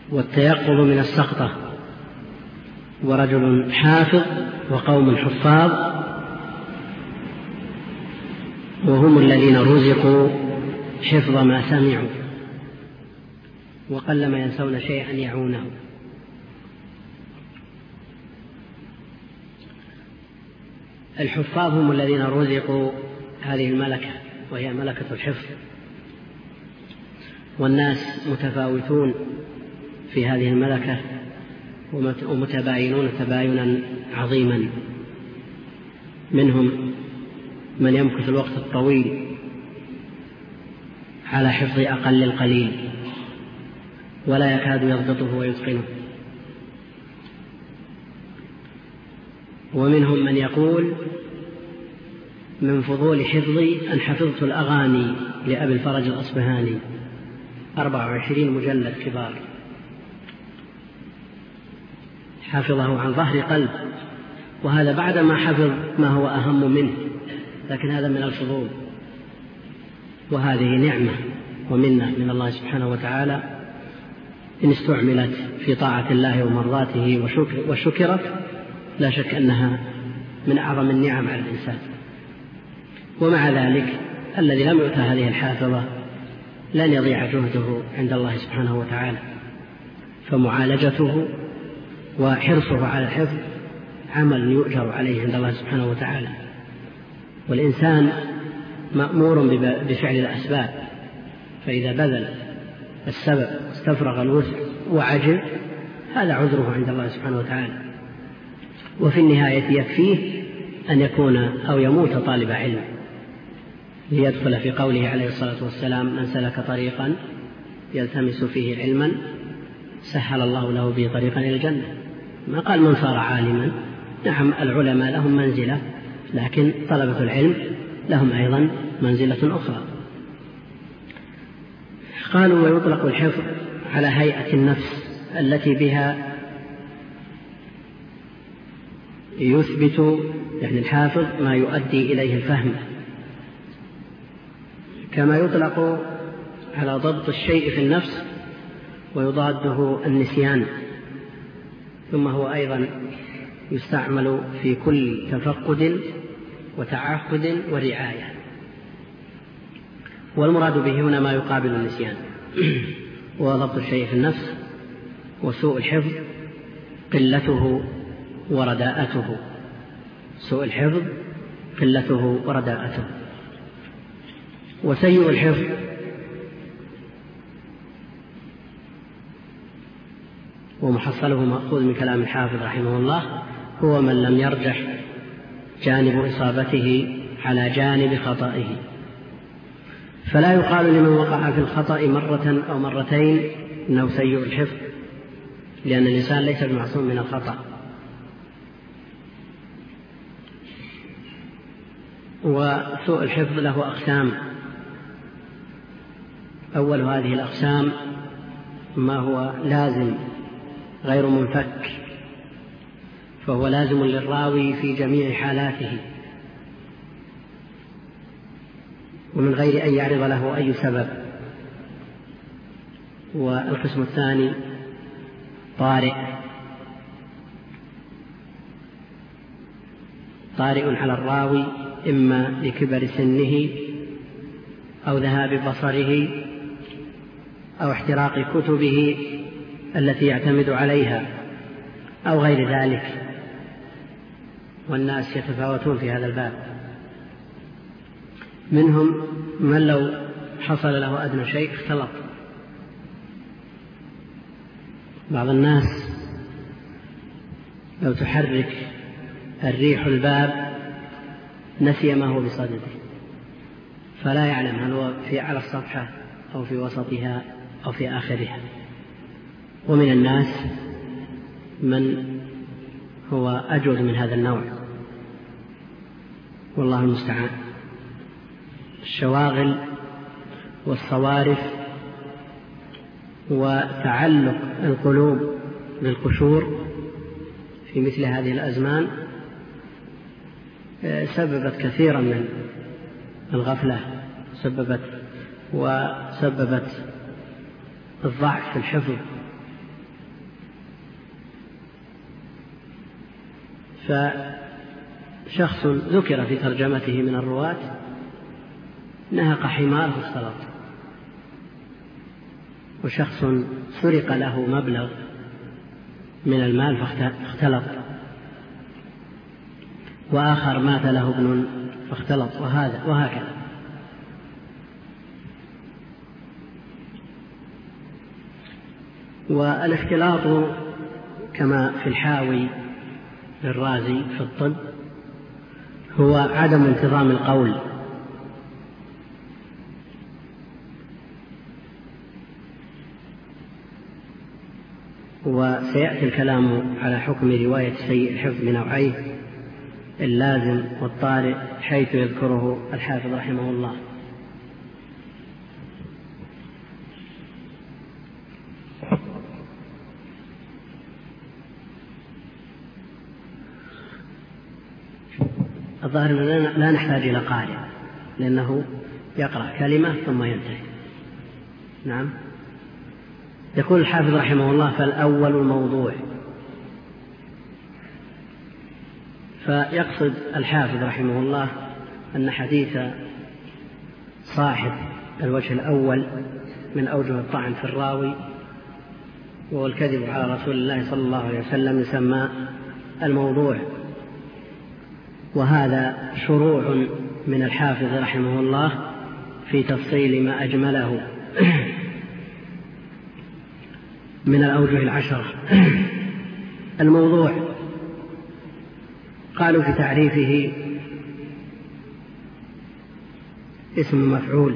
والتيقظ من السقطة ورجل حافظ وقوم حفاظ وهم الذين رزقوا حفظ ما سمعوا وقلما ينسون شيئا يعونه. الحفاظ هم الذين رزقوا هذه الملكة وهي ملكة الحفظ. والناس متفاوتون في هذه الملكة ومتباينون تباينا عظيما. منهم من يمكث الوقت الطويل على حفظ أقل القليل ولا يكاد يضبطه ويتقنه. ومنهم من يقول من فضول حفظي أن حفظت الأغاني لأبي الفرج الأصبهاني. أربع وعشرين مجلد كبار. حفظه عن ظهر قلب. وهذا بعدما حفظ ما هو أهم منه. لكن هذا من الفضول. وهذه نعمة ومنة من الله سبحانه وتعالى إن استعملت في طاعة الله ومرضاته وشكرت لا شك أنها من أعظم النعم على الإنسان. ومع ذلك الذي لم يؤت هذه الحافظة لن يضيع جهده عند الله سبحانه وتعالى. فمعالجته وحرصه على الحفظ عمل يؤجر عليه عند الله سبحانه وتعالى. والإنسان مأمور بفعل الأسباب فإذا بذل السبب استفرغ الوسع وعجل هذا عذره عند الله سبحانه وتعالى. وفي النهاية يكفيه أن يكون أو يموت طالب علم. ليدخل في قوله عليه الصلاة والسلام من سلك طريقا يلتمس فيه علما سهل الله له به طريقا إلى الجنة. ما قال من صار عالما. نعم العلماء لهم منزلة لكن طلبة العلم لهم أيضا منزلة أخرى. قالوا ويطلق الحفظ على هيئة النفس التي بها يثبت يعني الحافظ ما يؤدي إليه الفهم. كما يطلق على ضبط الشيء في النفس ويضاده النسيان. ثم هو أيضا يستعمل في كل تفقد وتعهد ورعاية. والمراد به هنا ما يقابل النسيان. [CLEARS THROAT] وهو ضبط الشيء في النفس وسوء الحفظ قلته ورداءته. سوء الحفظ قلته ورداءته. وسيء الحفظ ومحصله مأخوذ من كلام الحافظ رحمه الله هو من لم يرجح جانب إصابته على جانب خطئه. فلا يقال لمن وقع في الخطأ مرة أو مرتين إنه سيء الحفظ لأن الإنسان ليس بمعصوم من الخطأ. وسوء الحفظ له أقسام. أول هذه الأقسام ما هو لازم غير منفك. فهو لازم للراوي في جميع حالاته. ومن غير أن يعرض له أي سبب. والقسم الثاني طارئ. طارئ على الراوي إما لكبر سنه أو ذهاب بصره أو احتراق كتبه التي يعتمد عليها أو غير ذلك. والناس يتفاوتون في هذا الباب. منهم من لو حصل له أدنى شيء اختلط. بعض الناس لو تحرك الريح الباب نسي ما هو بصدده. فلا يعلم هل هو في على الصفحة أو في وسطها أو في آخرها. ومن الناس من هو أجود من هذا النوع. والله المستعان. الشواغل والصوارف وتعلق القلوب بالقشور في مثل هذه الأزمان آه، سببت كثيرا من الغفلة سببت وسببت الضعف في الحفظ. فشخص ذكر في ترجمته من الرواة نهق حمار فاختلط وشخص سرق له مبلغ من المال فاختلط. وآخر مات له ابن فاختلط. وهذا وهكذا. والإختلاط كما في الحاوي للرازي في الطب هو عدم انتظام القول. وسيأتي الكلام على حكم رواية سيء الحفظ بنوعيه اللازم والطارئ حيث يذكره الحافظ رحمه الله. الظاهر لا نحتاج إلى قارئ لأنه يقرأ كلمة ثم ينتهي. نعم. يقول الحافظ رحمه الله فالأول الموضوع. فيقصد الحافظ رحمه الله أن حديث صاحب الوجه الأول من أوجه الطعن في الراوي وهو الكذب على رسول الله صلى الله عليه وسلم يسمى الموضوع. وهذا شروع من الحافظ رحمه الله في تفصيل ما أجمله [CLEARS THROAT] من الأوجه العشرة [CLEARS THROAT] الموضوع قالوا في تعريفه اسم مفعول.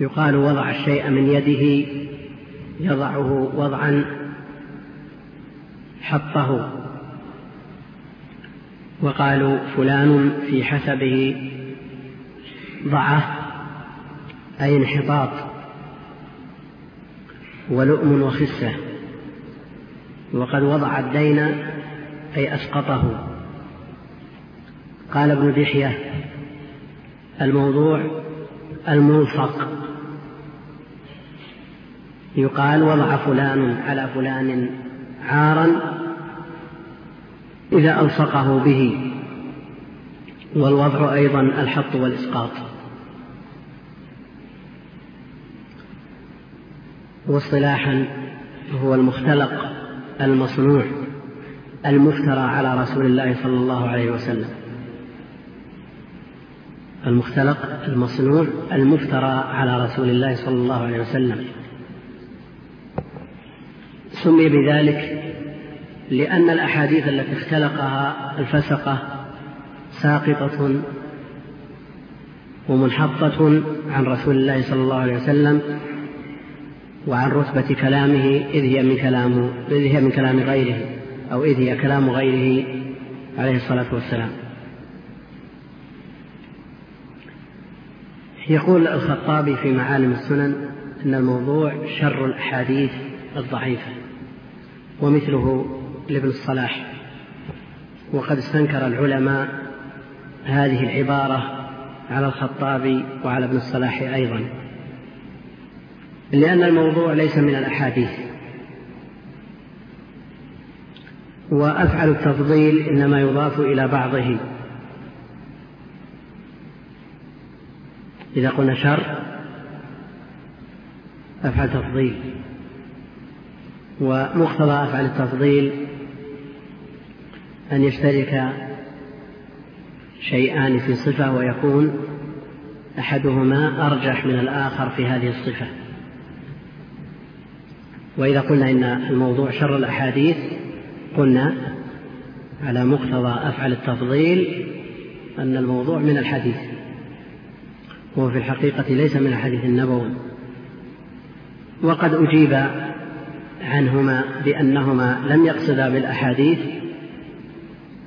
يقال وضع الشيء من يده يضعه وضعا حطه. وقالوا فلان في حسبه ضعه أي انحطاط ولؤم وخسة وقد وضع الدين أي أسقطه. قال ابن دحية الموضوع الملصق. يقال وضع فلان على فلان عارا إذا ألصقه به. والوضع أيضا الحط والإسقاط. واصطلاحا هو المختلق المصنوع المفترى على رسول الله صلى الله عليه وسلم. المختلق المصنوع المفترى على رسول الله صلى الله عليه وسلم. سمي بذلك لأن الأحاديث التي اختلقها الفسقة ساقطة ومنحطة عن رسول الله صلى الله عليه وسلم وعن رتبة كلامه إذ هي من كلام إذ هي من كلام غيره أو إذ هي كلام غيره عليه الصلاة والسلام. يقول الخطابي في معالم السنن أن الموضوع شر الأحاديث الضعيفة ومثله لابن الصلاح وقد استنكر العلماء هذه العبارة على الخطابي وعلى ابن الصلاح أيضا لأن الموضوع ليس من الأحاديث. وأفعل التفضيل إنما يضاف إلى بعضه. إذا قلنا شر أفعل تفضيل. ومقتضى أفعل التفضيل أن يشترك شيئان في صفة ويكون أحدهما أرجح من الآخر في هذه الصفة. وإذا قلنا إن الموضوع شر الأحاديث قلنا على مقتضى أفعل التفضيل أن الموضوع من الحديث. وهو في الحقيقة ليس من الحديث النبوي. وقد أجيب عنهما بأنهما لم يقصدا بالأحاديث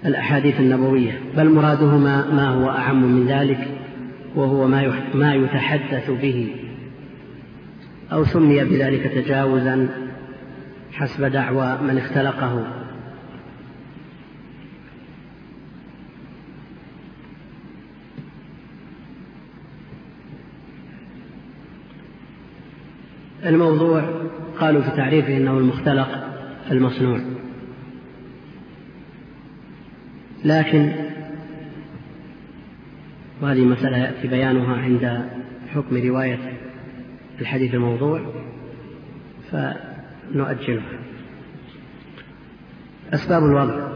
الأحاديث النبوية بل مرادهما ما هو أعم من ذلك وهو ما يتحدث به. أو سمي بذلك تجاوزا حسب دعوى من اختلقه. الموضوع قالوا في تعريفه إنه المختلق المصنوع. لكن وهذه مسألة يأتي بيانها عند حكم رواية الحديث الموضوع فنؤجلها. أسباب الوضع.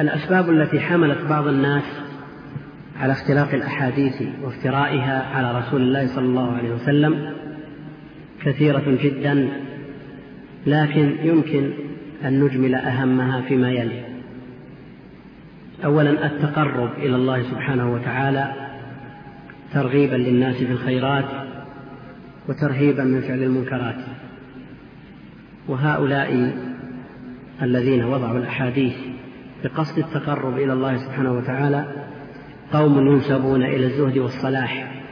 الأسباب التي حملت بعض الناس على اختلاق الأحاديث وافترائها على رسول الله صلى الله عليه وسلم كثيرة جدا لكن يمكن أن نجمل أهمها فيما يلي. أولا التقرب إلى الله سبحانه وتعالى ترغيبا للناس في الخيرات وترهيبا من فعل المنكرات. وهؤلاء الذين وضعوا الأحاديث بقصد التقرب إلى الله سبحانه وتعالى قوم ينسبون إلى الزهد والصلاح.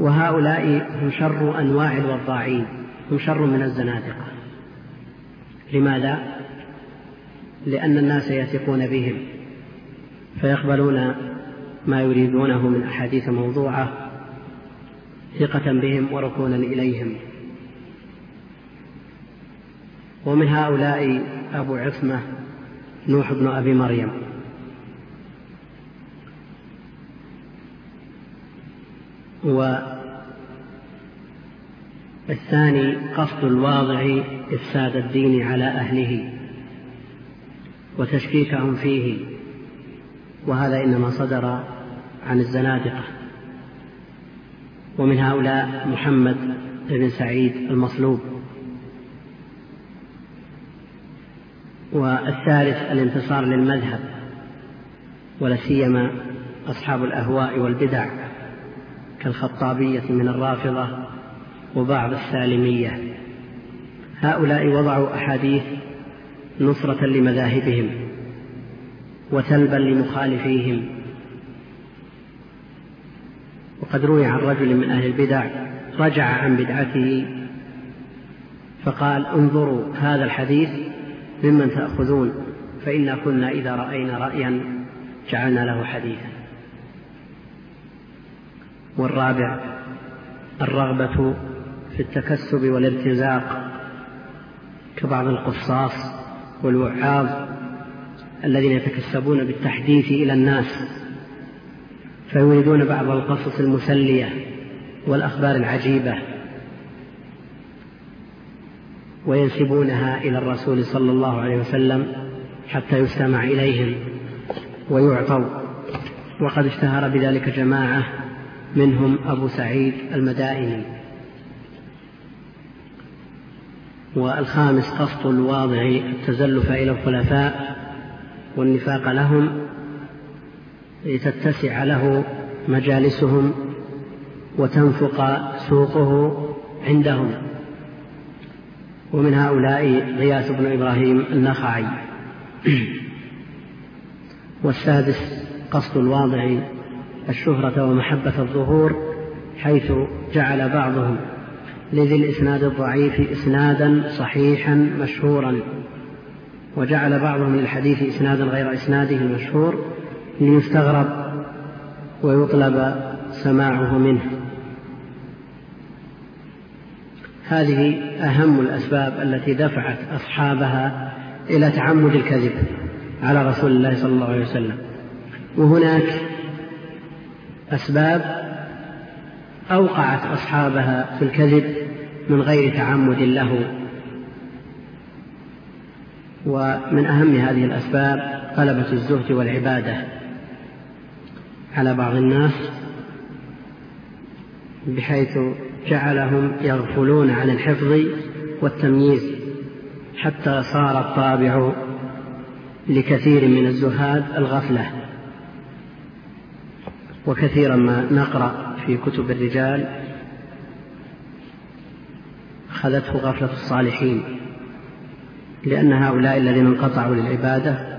وهؤلاء هم شر أنواع الوضاعين هم شر من الزنادقة. لماذا؟ لأن الناس يثقون بهم فيقبلون ما يريدونه من أحاديث موضوعة ثقة بهم وركونا إليهم. ومن هؤلاء أبو عثمة نوح بن أبي مريم. والثاني قصد الواضع إفساد الدين على أهله. وتشكيكهم فيه وهذا إنما صدر عن الزنادقة. ومن هؤلاء محمد بن سعيد المصلوب. والثالث الانتصار للمذهب ولا سيما أصحاب الأهواء والبدع كالخطابية من الرافضة وبعض السالمية. هؤلاء وضعوا أحاديث نصرة لمذاهبهم وتلبا لمخالفيهم. وقد روي عن رجل من أهل البدع رجع عن بدعته فقال انظروا هذا الحديث ممن تأخذون فإنا كنا إذا رأينا رأيا جعلنا له حديثا. والرابع الرغبة في التكسب والارتزاق كبعض القصاص والوعاظ الذين يتكسبون بالتحديث إلى الناس فيريدون بعض القصص المسلية والأخبار العجيبة وينسبونها إلى الرسول صلى الله عليه وسلم حتى يستمع إليهم ويعطوا. وقد اشتهر بذلك جماعة منهم أبو سعيد المدائني. والخامس قصد الواضع التزلف إلى الخلفاء والنفاق لهم لتتسع له مجالسهم وتنفق سوقه عندهم. ومن هؤلاء غياث بن إبراهيم النخعي. [CLEARS THROAT] والسادس قصد الواضع الشهرة ومحبة الظهور حيث جعل بعضهم لذي الإسناد الضعيف إسنادا صحيحا مشهورا. وجعل بعضهم للحديث إسنادا غير إسناده المشهور ليستغرب ويطلب سماعه منه. هذه أهم الأسباب التي دفعت أصحابها إلى تعمد الكذب على رسول الله صلى الله عليه وسلم. وهناك أسباب أوقعت أصحابها في الكذب من غير تعمد له. ومن أهم هذه الأسباب طلبة الزهد والعبادة. على بعض الناس بحيث جعلهم يغفلون عن الحفظ والتمييز. حتى صار الطابع لكثير من الزهاد الغفلة. وكثيرا ما نقرأ. في كتب الرجال أخذته غفلة الصالحين لأن هؤلاء الذين انقطعوا للعبادة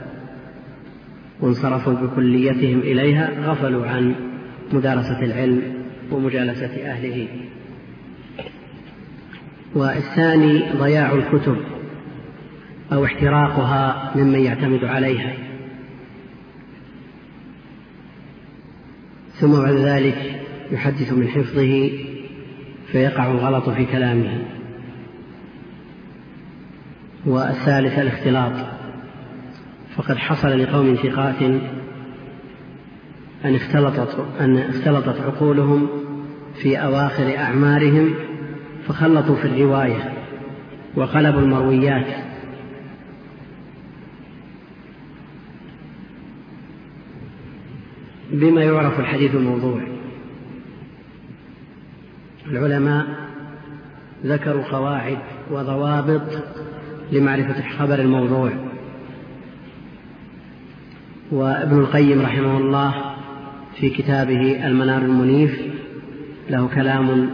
وانصرفوا بكليتهم إليها غفلوا عن مدارسة العلم ومجالسة أهله. والثاني ضياع الكتب أو احتراقها ممن يعتمد عليها. ثم بعد ذلك يحدث من حفظه فيقع الغلط في كلامه. والثالث الاختلاط. فقد حصل لقوم ثقات أن اختلطت أن اختلطت عقولهم في أواخر أعمارهم فخلطوا في الرواية وقلبوا المرويات. بما يعرف الحديث الموضوع. العلماء ذكروا قواعد وضوابط لمعرفة خبر الموضوع. وابن القيم رحمه الله في كتابه المنار المنيف له كلام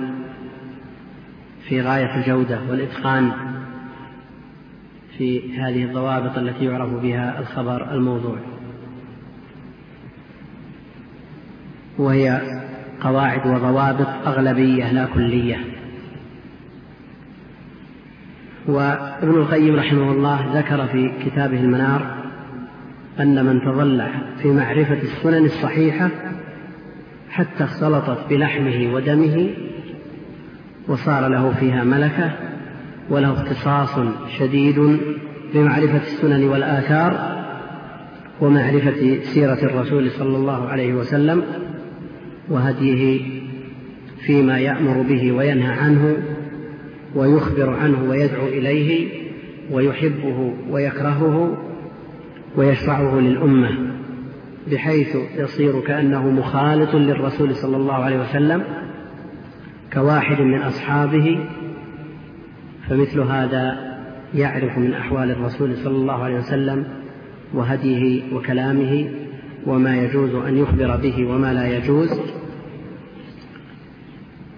في غاية الجودة والإتقان في هذه الضوابط التي يعرف بها الخبر الموضوع. وهي قواعد وضوابط أغلبية لا كلية. وابن القيم رحمه الله ذكر في كتابه المنار أن من تضلع في معرفة السنن الصحيحة حتى اختلطت بلحمه ودمه وصار له فيها ملكة وله اختصاص شديد بمعرفة السنن والآثار ومعرفة سيرة الرسول صلى الله عليه وسلم وهديه فيما يأمر به وينهى عنه ويخبر عنه ويدعو إليه ويحبه ويكرهه ويشرعه للأمة بحيث يصير كأنه مخالط للرسول صلى الله عليه وسلم كواحد من أصحابه فمثل هذا يعرف من أحوال الرسول صلى الله عليه وسلم وهديه وكلامه وما يجوز أن يخبر به وما لا يجوز.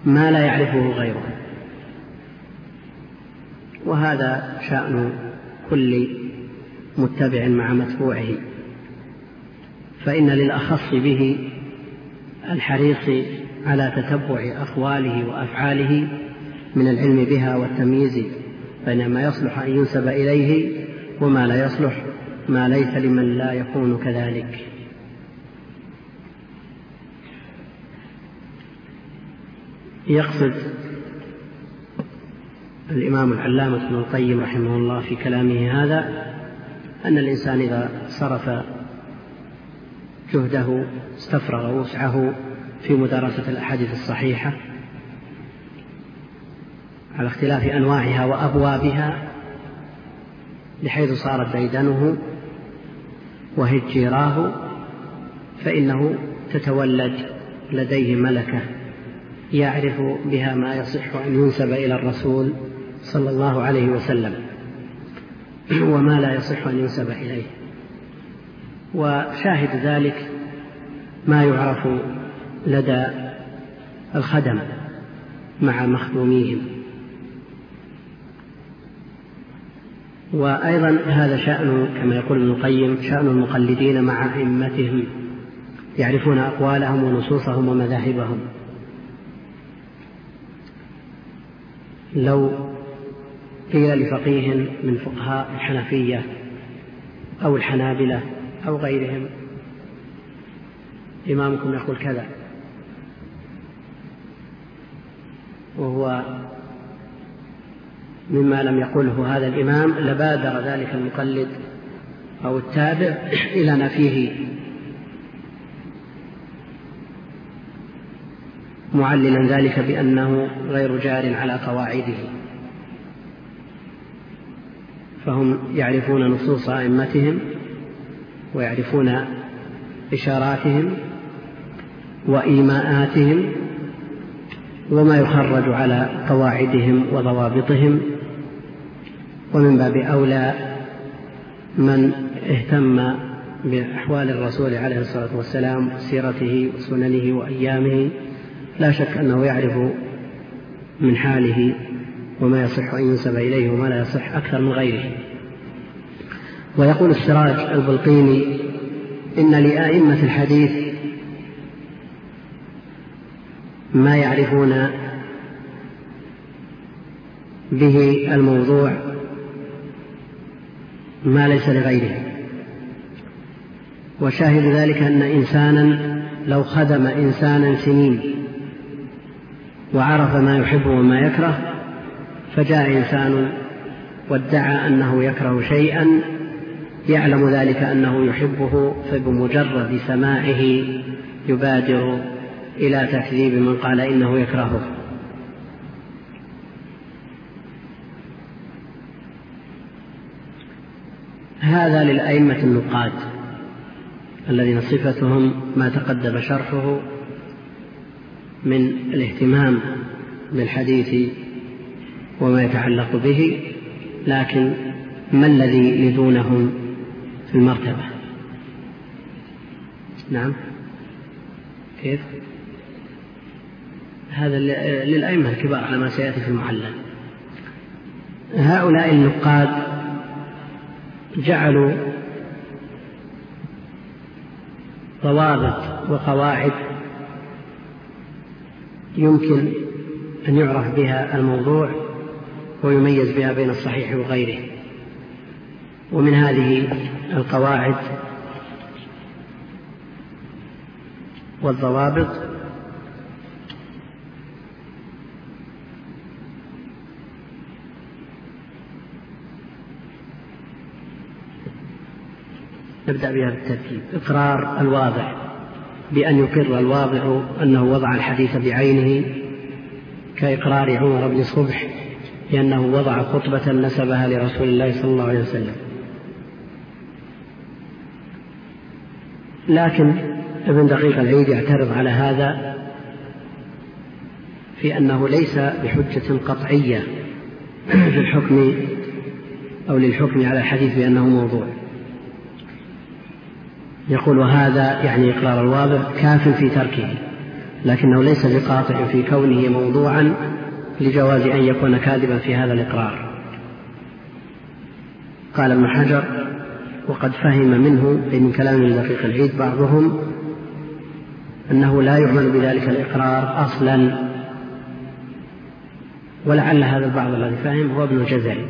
ما لا يعرفه غيره. وهذا شأن كل متبع مع متبوعه. فإن للأخص به الحريص على تتبع أقواله وأفعاله من العلم بها والتمييز بين ما يصلح أن ينسب إليه وما لا يصلح ما ليس لمن لا يكون كذلك. يقصد الإمام العلامة ابن القيم رحمه الله في كلامه هذا أن الإنسان إذا صرف جهده استفرغ وسعه في مدارسة الأحاديث الصحيحة على اختلاف أنواعها وأبوابها بحيث صارت ديدنه وهجيراه فإنه تتولد لديه ملكة يعرف بها ما يصح أن ينسب إلى الرسول صلى الله عليه وسلم وما لا يصح أن ينسب إليه. وشاهد ذلك ما يعرف لدى الخدم مع مخدوميهم. وأيضا هذا شأن كما يقول ابن القيم شأن المقلدين مع أئمتهم يعرفون أقوالهم ونصوصهم ومذاهبهم. لو قيل لفقيه من فقهاء الحنفية أو الحنابلة أو غيرهم إمامكم يقول كذا وهو مما لم يقله هذا الإمام لبادر ذلك المقلد أو التابع إلى نفيه معللا ذلك بأنه غير جار على قواعده. فهم يعرفون نصوص أئمتهم ويعرفون إشاراتهم وإيماءاتهم وما يخرج على قواعدهم وضوابطهم. ومن باب أولى من اهتم بأحوال الرسول عليه الصلاة والسلام سيرته وسننه وأيامه. لا شك أنه يعرف من حاله وما يصح أن ينسب إليه وما لا يصح أكثر من غيره. ويقول السراج البلقيني إن لأئمة الحديث ما يعرفون به الموضوع ما ليس لغيره. وشاهد ذلك أن إنسانا لو خدم إنسانا سنين وعرف ما يحب وما يكره فجاء إنسان وادعى أنه يكره شيئا يعلم ذلك أنه يحبه فبمجرد سماعه يبادر إلى تكذيب من قال إنه يكرهه. هذا للأئمة النقاد الذين صفتهم ما تقدم شرحه من الاهتمام بالحديث وما يتعلق به لكن ما الذي لدونهم في المرتبة؟ نعم. كيف؟ هذا للأئمة الكبار على ما سيأتي في المعلم. هؤلاء النقاد جعلوا ضوابط وقواعد يمكن أن يعرف بها الموضوع ويميز بها بين الصحيح وغيره. ومن هذه القواعد والضوابط نبدأ بها بالترتيب. إقرار الواضع بأن يقر الواضع أنه وضع الحديث بعينه كإقرار عمر بن صبح لأنه وضع خطبة نسبها لرسول الله صلى الله عليه وسلم. لكن ابن دقيق العيد يعترض على هذا في أنه ليس بحجة قطعية في الحكم أو للحكم على الحديث بأنه موضوع. يقول وهذا يعني إقرار الواضع كاف في تركه لكنه ليس بقاطع في كونه موضوعا لجواز أن يكون كاذبا في هذا الإقرار. قال ابن حجر وقد فهم منه أي من كلام دقيق العيد بعضهم أنه لا يعمل بذلك الإقرار أصلا. ولعل هذا البعض الذي فهم هو ابن الجزري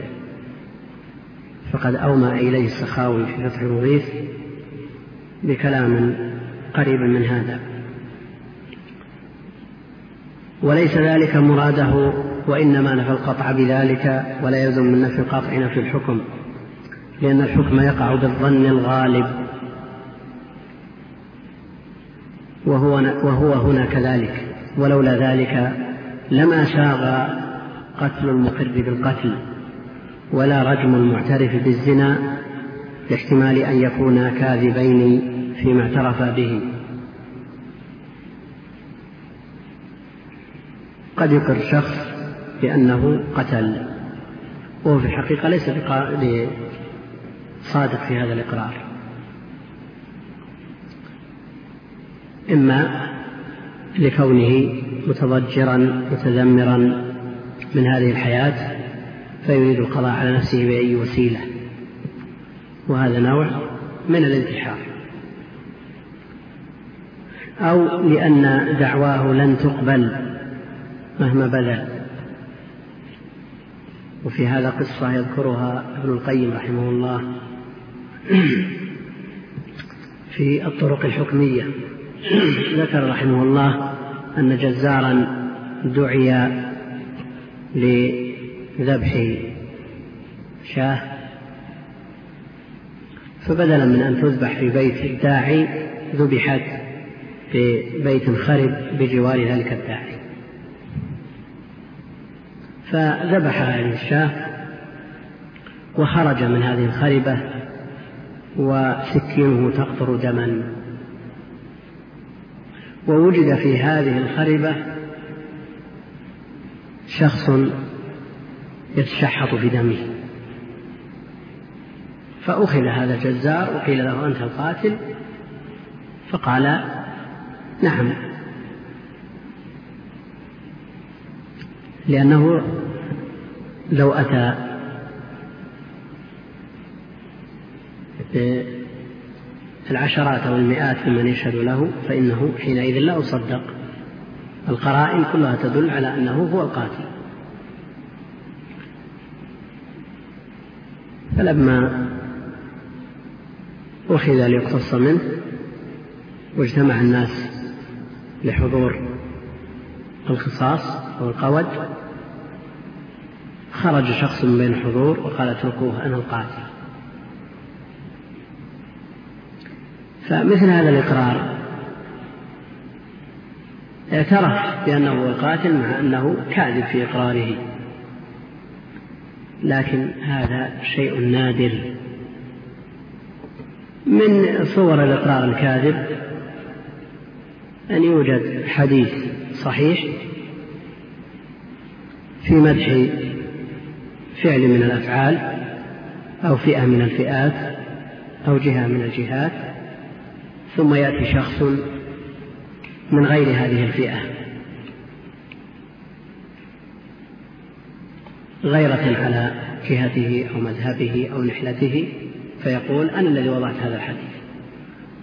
فقد أومى إليه السخاوي في فتح المغيث بكلام قريب من هذا. وليس ذلك مراده وإنما نفى القطع بذلك ولا يلزم من نفي القطع نفي الحكم لأن الحكم يقع بالظن الغالب. وهو, وهو هنا كذلك ولولا ذلك لما ساغ قتل المقر بالقتل ولا رجم المعترف بالزنا لاحتمال أن يكونا كاذبين فيما اعترفا به. قد يقر شخص بأنه قتل وهو في الحقيقة ليس صادق في هذا الإقرار. إما لكونه متضجرا متذمرا من هذه الحياة فيريد القضاء على نفسه بأي وسيلة. وهذا نوع من الانتحار. أو لأن دعواه لن تقبل مهما بذل وفي هذا قصة يذكرها ابن القيم رحمه الله [CLEARS THROAT] في الطرق الحكمية. [CLEARS THROAT] ذكر رحمه الله أن جزارا دعي لذبح شاه فبدلا من أن تذبح في بيت الداعي ذبحت في بيت خرب بجوار ذلك الداعي. فذبح هذه الشاة وخرج من هذه الخربة وسكينه تقطر دما. ووجد في هذه الخربة شخص يتشحط بدمه. فأخذ هذا الجزار وقيل له أنت القاتل فقال نعم. لأنه لو أتى العشرات أو المئات ممن يشهد له فإنه حينئذ لا أصدق. القرائن كلها تدل على أنه هو القاتل. فلما أخذ ليقتص منه واجتمع الناس لحضور القصاص أو القود. خرج شخص من بين الحضور وقال اتركوه أنا القاتل. فمثل هذا الإقرار اعترف بأنه هو القاتل مع أنه كاذب في إقراره. لكن هذا شيء نادر. من صور الإقرار الكاذب أن يوجد حديث صحيح في مدح فعل من الأفعال أو فئة من الفئات أو جهة من الجهات ثم يأتي شخص من غير هذه الفئة غيرة على جهته أو مذهبه أو نحلته فيقول أنا الذي وضعت هذا الحديث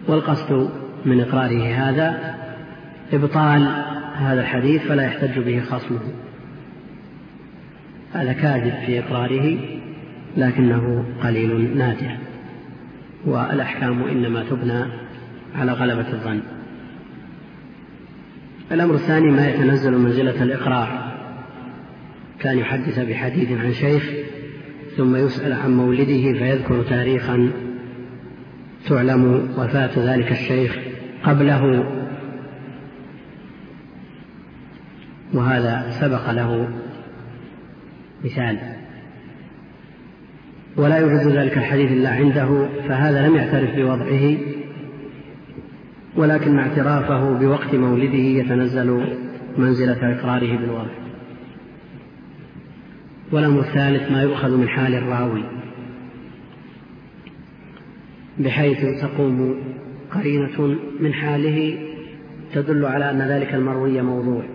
والقصد من إقراره هذا إبطال هذا الحديث فلا يحتج به خصمه. هذا كاذب في إقراره لكنه قليل نادر. والأحكام إنما تبنى على غلبة الظن. الأمر الثاني ما يتنزل منزلة الإقرار. كان يحدث بحديث عن شيخ ثم يسأل عن مولده فيذكر تاريخا تعلم وفاة ذلك الشيخ قبله وهذا سبق له مثال. ولا يوجد ذلك الحديث إلا عنده فهذا لم يعترف بوضعه ولكن اعترافه بوقت مولده يتنزل منزلة إقراره بالوضع. والأمر الثالث ما يؤخذ من حال الراوي بحيث تقوم قرينة من حاله تدل على أن ذلك المروي موضوع.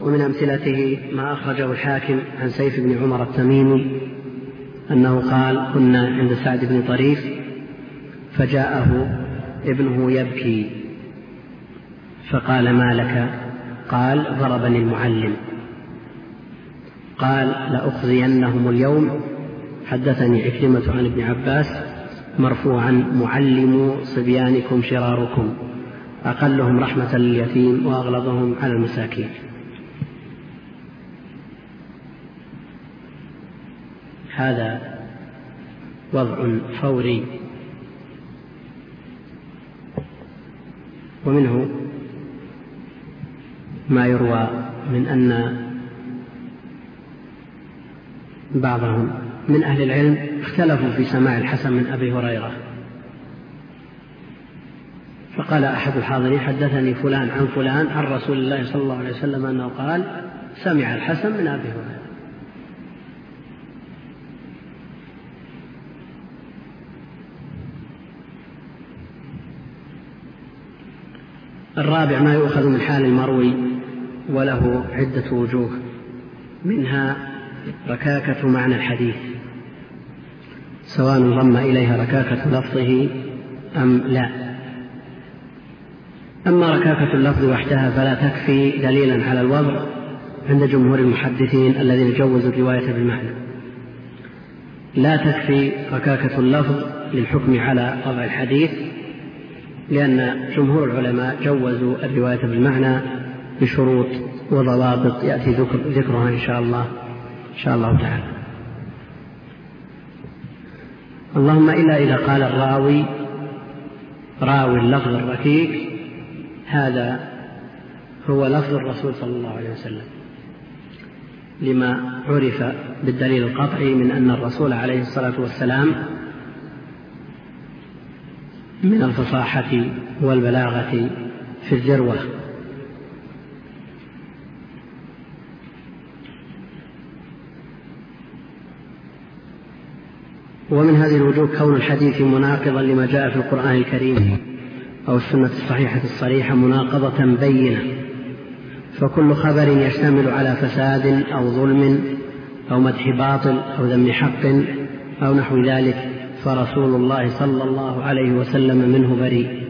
ومن أمثلته ما أخرجه الحاكم عن سيف بن عمر التميمي أنه قال كنا عند سعد بن طريف فجاءه ابنه يبكي فقال ما لك؟ قال ضربني المعلم. قال لأخزينهم اليوم. حدثني عكرمة عن ابن عباس مرفوعا معلم صبيانكم شراركم. أقلهم رحمة لليتيم وأغلظهم على المساكين. هذا وضع فوري ومنه ما يروى من أن بعضهم من أهل العلم اختلفوا في سماع الحسن من أبي هريرة. فقال أحد الحاضرين حدثني فلان عن فلان عن رسول الله صلى الله عليه وسلم أنه قال سمع الحسن من أبي هريرة. الرابع ما يؤخذ من حال المروي وله عدة وجوه منها ركاكة معنى الحديث سواء ضم إليها ركاكة لفظه أم لا. أما ركاكة اللفظ وحدها فلا تكفي دليلا على الوضع عند جمهور المحدثين الذين جوزوا الرواية بالمعنى. لا تكفي ركاكة اللفظ للحكم على وضع الحديث لأن جمهور العلماء جوزوا الرواية بالمعنى بشروط وضوابط يأتي ذكرها إن شاء الله إن شاء الله تعالى. اللهم إلا إذا قال الراوي راوي اللفظ الركيك هذا هو لفظ الرسول صلى الله عليه وسلم. لما عرف بالدليل القطعي من أن الرسول عليه الصلاة والسلام من الفصاحة والبلاغة في الذروة. ومن هذه الوجوه كون الحديث مناقضا لما جاء في القرآن الكريم أو السنة الصحيحة الصريحة مناقضة بينة فكل خبر يشتمل على فساد أو ظلم أو مدح باطل أو ذم حق أو نحو ذلك. فرسول الله صلى الله عليه وسلم منه بريء.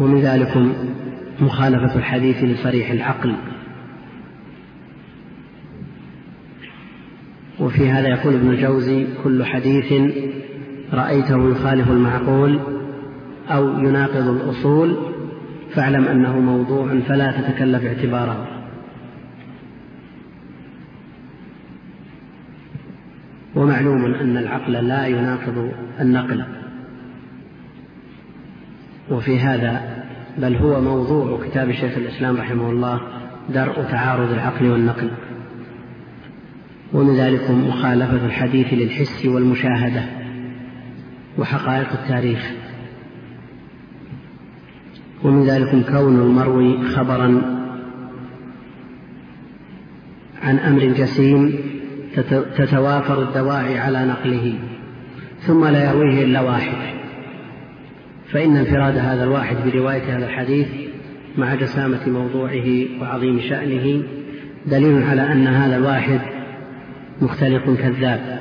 ومن ذلكم مخالفة الحديث لصريح العقل. وفي هذا يقول ابن الجوزي كل حديث رأيته يخالف المعقول أو يناقض الأصول فاعلم أنه موضوع فلا تتكلف اعتباره. ومعلوم أن العقل لا يناقض النقل. وفي هذا بل هو موضوع كتاب شيخ الإسلام رحمه الله درء تعارض العقل والنقل. ومن ذلك مخالفة الحديث للحس والمشاهدة وحقائق التاريخ. ومن ذلك كون المروي خبرا عن أمر جسيم تتوافر الدواعي على نقله ثم لا يرويه إلا واحد. فإن انفراد هذا الواحد برواية هذا الحديث مع جسامة موضوعه وعظيم شأنه دليل على أن هذا الواحد مختلق كذاب.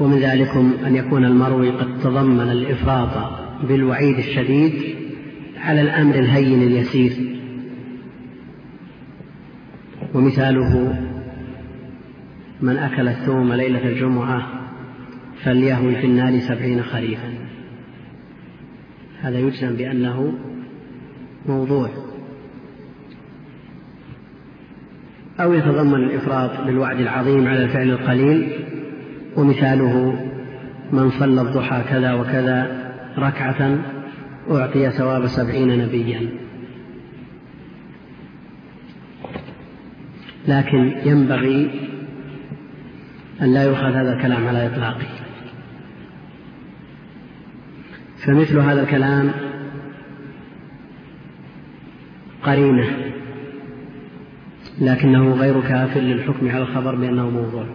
ومن ذلكم أن يكون المروي قد تضمن الإفراط بالوعيد الشديد على الأمر الهين اليسير. ومثاله من أكل الثوم ليلة الجمعة فليهوي في النار سبعين خريفا. هذا يجزم بأنه موضوع. أو يتضمن الإفراط بالوعد العظيم على الفعل القليل ومثاله من صلى الضحى كذا وكذا ركعة أعطي ثواب سبعين نبيا. لكن ينبغي أن لا يؤخذ هذا الكلام على إطلاقه. فمثل هذا الكلام قرينة لكنه غير كاف للحكم على الخبر بأنه موضوع.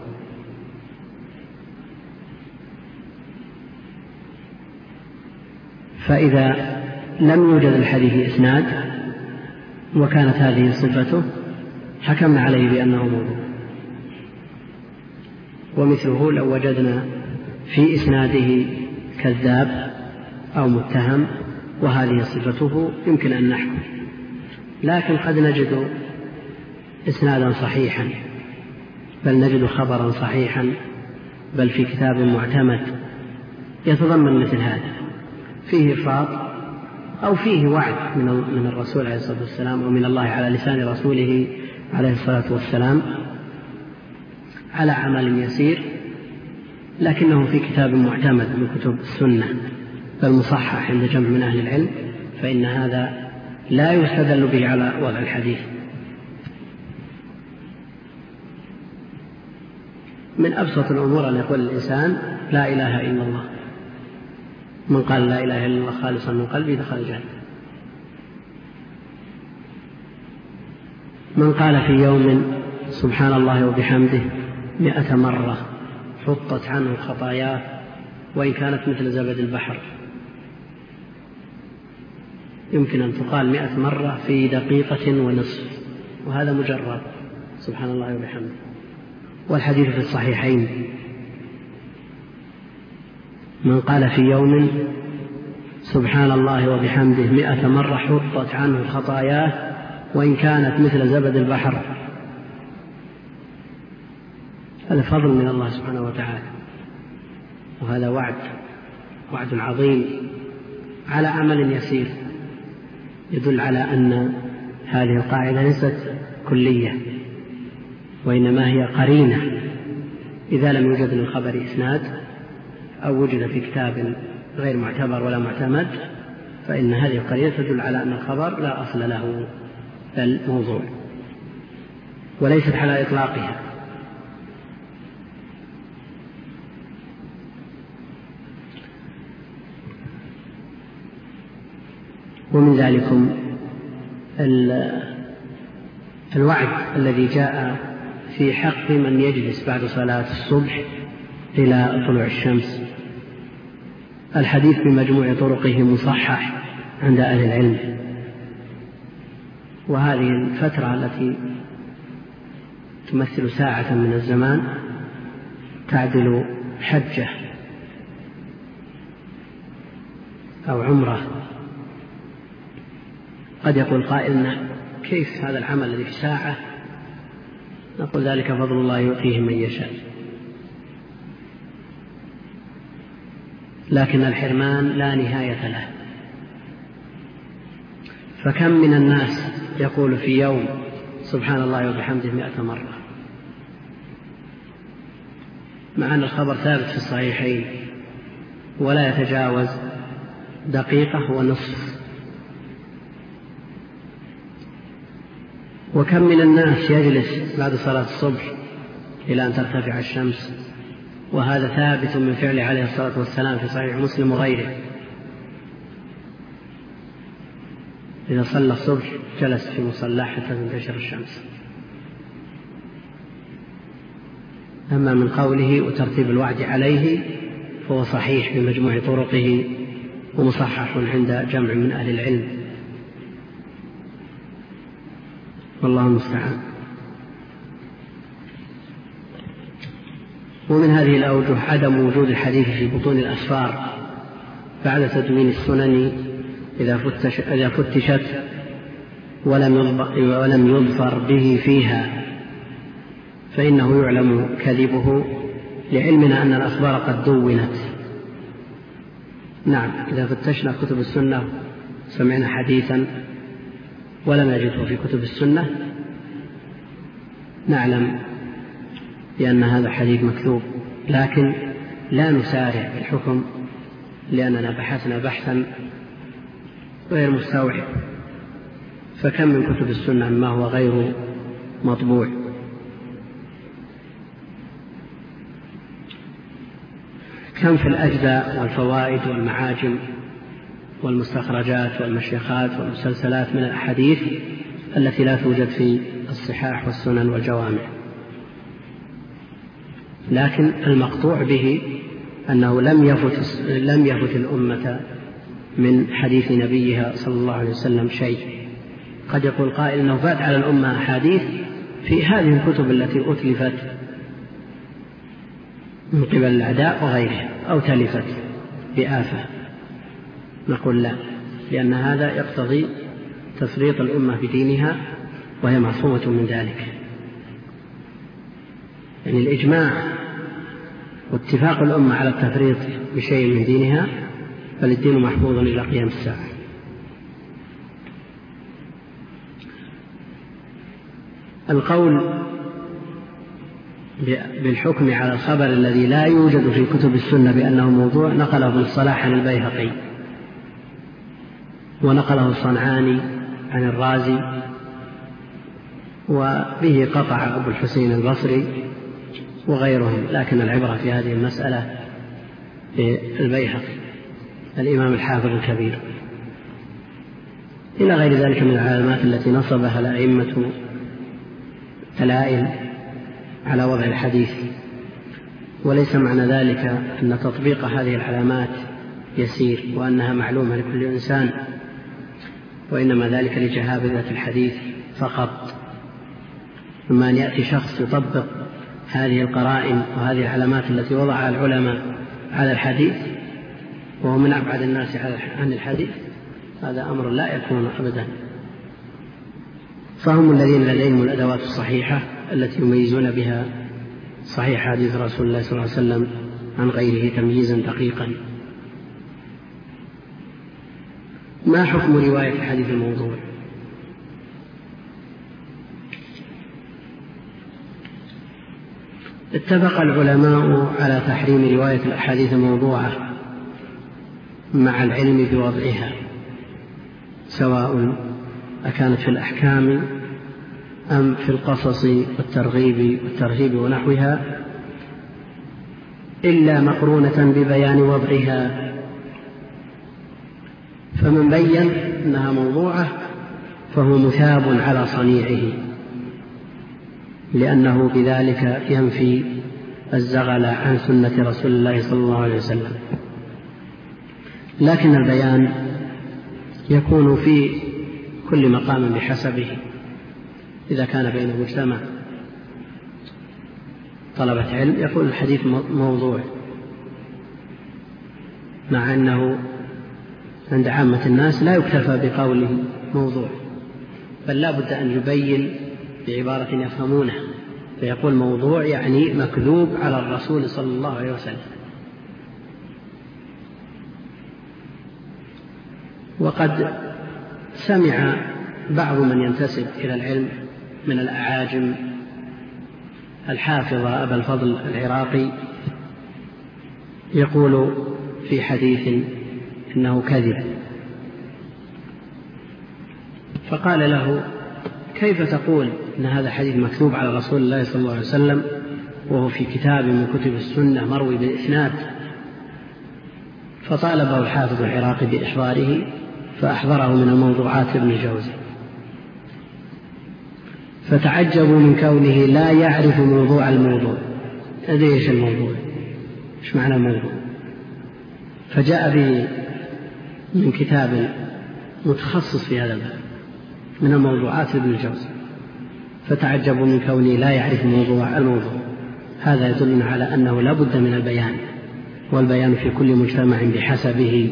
فإذا لم يوجد الحديث إسناد وكانت هذه صفته حكمنا عليه بأنه موضوع ومثله لو وجدنا في إسناده كذاب أو متهم وهذه صفته يمكن أن نحكم. لكن قد نجد إسنادا صحيحا بل نجد خبرا صحيحا بل في كتاب معتمد يتضمن مثل هذا. فيه إفراط أو فيه وعد من الرسول عليه الصلاة والسلام أو من الله على لسان رسوله عليه الصلاة والسلام على عمل يسير لكنه في كتاب معتمد من كتب السنة بل مصحح عند جمع من أهل العلم فإن هذا لا يستدل به على وضع الحديث. من أبسط الأمور أن يقول الإنسان لا إله إلا الله. من قال لا إله إلا الله خالصا من قلبه دخل الجنة. من قال في يوم سبحان الله وبحمده مئة مرة حطت عنه خطاياه وإن كانت مثل زبد البحر. يمكن أن تقال مئة مرة في دقيقة ونصف وهذا مجرد. سبحان الله وبحمده. والحديث في الصحيحين. من قال في يوم سبحان الله وبحمده مئة مرة حطت عنه خطاياه وإن كانت مثل زبد البحر. هذا فضل من الله سبحانه وتعالى. وهذا وعد وعد عظيم على عمل يسير. يدل على أن هذه القاعدة ليست كلية وإنما هي قرينة. إذا لم يوجد للخبر إسناد أو وجد في كتاب غير معتبر ولا معتمد فإن هذه القرينة تدل على أن الخبر لا أصل له. بل موضوع وليست على إطلاقها. ومن ذلكم الوعد الذي جاء في حق من يجلس بعد صلاة الصبح إلى طلوع الشمس. الحديث بمجموع طرقه مصحح عند أهل العلم. وهذه الفترة التي تمثل ساعة من الزمان تعدل حجة أو عمرة. قد يقول قائل كيف هذا العمل الذي في ساعة؟ نقول ذلك فضل الله يؤتيه من يشاء. لكن الحرمان لا نهاية له. فكم من الناس يقول في يوم سبحان الله وبحمده مئة مرة. مع أن الخبر ثابت في الصحيحين ولا يتجاوز دقيقة ونصف. وكم من الناس يجلس بعد صلاة الصبح إلى أن ترتفع الشمس؟ وهذا ثابت من فعله عليه الصلاة والسلام في صحيح مسلم وغيره. إذا صلى الصبح جلس في مصلاه حتى تنتشر الشمس. أما من قوله وترتيب الوعد عليه فهو صحيح بمجموع طرقه ومصحح عند جمع من أهل العلم. والله المستعان. ومن هذه الأوجه عدم وجود الحديث في بطون الأسفار بعد تدوين السنن إذا, فتش إذا فتشت ولم ولم يظفر به فيها فإنه يعلم كذبه لعلمنا أن الأخبار قد دونت. نعم إذا فتشنا كتب السنة سمعنا حديثا ولم نجده في كتب السنة نعلم بأن هذا حديث مكتوب لكن لا نسارع بالحكم لأننا بحثنا بحثا غير مستوعب فكم من كتب السنة ما هو غير مطبوع؟ كم في الأجزاء والفوائد والمعاجم والمستخرجات والمشيخات والمسلسلات من الأحاديث التي لا توجد في الصحاح والسنن والجوامع؟ لكن المقطوع به أنه لم يفت لم يفت الأمة من حديث نبيها صلى الله عليه وسلم شيء. قد يقول قائل أنه فات على الأمة أحاديث في هذه الكتب التي أتلفت من قبل الأعداء وغيرها أو تلفت بآفة. نقول لا لأن هذا يقتضي تفريط الأمة بدينها وهي معصومة من ذلك. يعني الإجماع واتفاق الأمة على التفريط بشيء من دينها فالدين محفوظ إلى قيام الساعة. القول بالحكم على الخبر الذي لا يوجد في كتب السنة بأنه موضوع نقله ابن الصلاح عن البيهقي ونقله الصنعاني عن الرازي وبه قطع أبو الحسين البصري وغيرهم لكن العبرة في هذه المسألة بالبيهقي. الإمام الحافظ الكبير. إلى غير ذلك من العلامات التي نصبها الأئمة دلائل على وضع الحديث. وليس معنى ذلك أن تطبيق هذه العلامات يسير وأنها معلومة لكل إنسان وإنما ذلك لجهابذة الحديث فقط. أما أن يأتي شخص يطبق هذه القرائن وهذه العلامات التي وضعها العلماء على الحديث وهو من أبعد الناس عن الحديث هذا أمر لا يكون أبدا. فهم الذين لديهم الأدوات الصحيحة التي يميزون بها صحيح حديث رسول الله صلى الله عليه وسلم عن غيره تمييزا دقيقا. ما حكم رواية الحديث الموضوع؟ اتفق العلماء على تحريم رواية الأحاديث الموضوعة. مع العلم بوضعها سواء أكانت في الأحكام أم في القصص والترغيب والترهيب ونحوها إلا مقرونة ببيان وضعها. فمن بين أنها موضوعة فهو مثاب على صنيعه لأنه بذلك ينفي الزغل عن سنة رسول الله صلى الله عليه وسلم. لكن البيان يكون في كل مقام بحسبه إذا كان بين مجتمع. طلبة علم يقول الحديث موضوع. مع أنه عند عامة الناس لا يكتفى بقوله موضوع بل لا بد أن يبين بعبارة يفهمونها فيقول موضوع يعني مكذوب على الرسول صلى الله عليه وسلم. وقد سمع بعض من ينتسب إلى العلم من الأعاجم الحافظ أبا الفضل العراقي يقول في حديث إنه كذب. فقال له كيف تقول إن هذا حديث مكتوب على رسول الله صلى الله عليه وسلم وهو في كتاب من كتب السنة مروي بالإسناد؟ فطالبه الحافظ العراقي بإحضاره فأحضره من الموضوعات ابن الجوزي فتعجبوا من كونه لا يعرف موضوع الموضوع. أدري إيش الموضوع؟ إيش معنى الموضوع؟ فجاء به من كتاب متخصص في هذا الباب من الموضوعات ابن الجوزي فتعجبوا من كونه لا يعرف موضوع الموضوع. هذا يدلنا على أنه لا بد من البيان والبيان في كل مجتمع بحسبه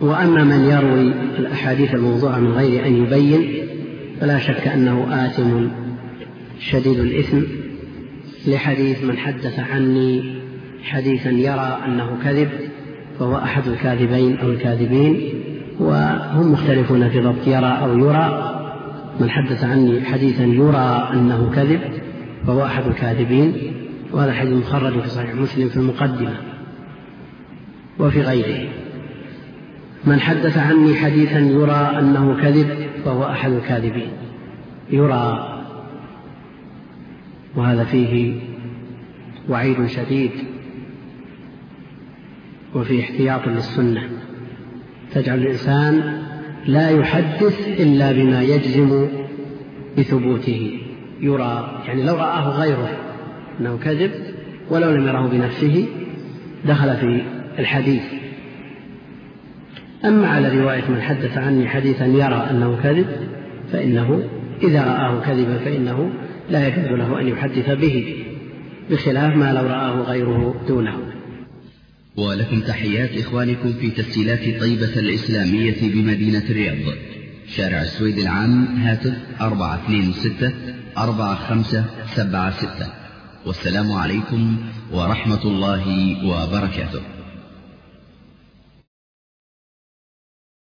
وأما من يروي الأحاديث الموضوعة من غير أن يبين فلا شك أنه آثم شديد الإثم لحديث من حدث عني حديثا يرى أنه كذب فهو أحد الكاذبين أو الكاذبين وهم مختلفون في ضبط يرى أو يرى. من حدث عني حديثا يرى أنه كذب فهو أحد الكاذبين وهذا حديث مخرج في صحيح مسلم في المقدمة وفي غيره. من حدث عني حديثا يرى أنه كذب فهو أحد الكاذبين. يرى. وهذا فيه وعيد شديد وفي احتياط للسنة. تجعل الإنسان لا يحدث إلا بما يجزم بثبوته. يرى. يعني لو رآه غيره أنه كذب ولو لم يره بنفسه دخل في الحديث. أما على رواية من حدث عني حديثا يرى أنه كذب فإنه إذا رآه كذبا فإنه لا يجوز له أن يحدث به بخلاف ما لو رآه غيره دونه. ولكم تحيات إخوانكم في تسجيلات طيبة الإسلامية بمدينة الرياض. شارع السويد العام هاتف أربعة اثنين ستة أربعة خمسة سبعة ستة. والسلام عليكم ورحمة الله وبركاته.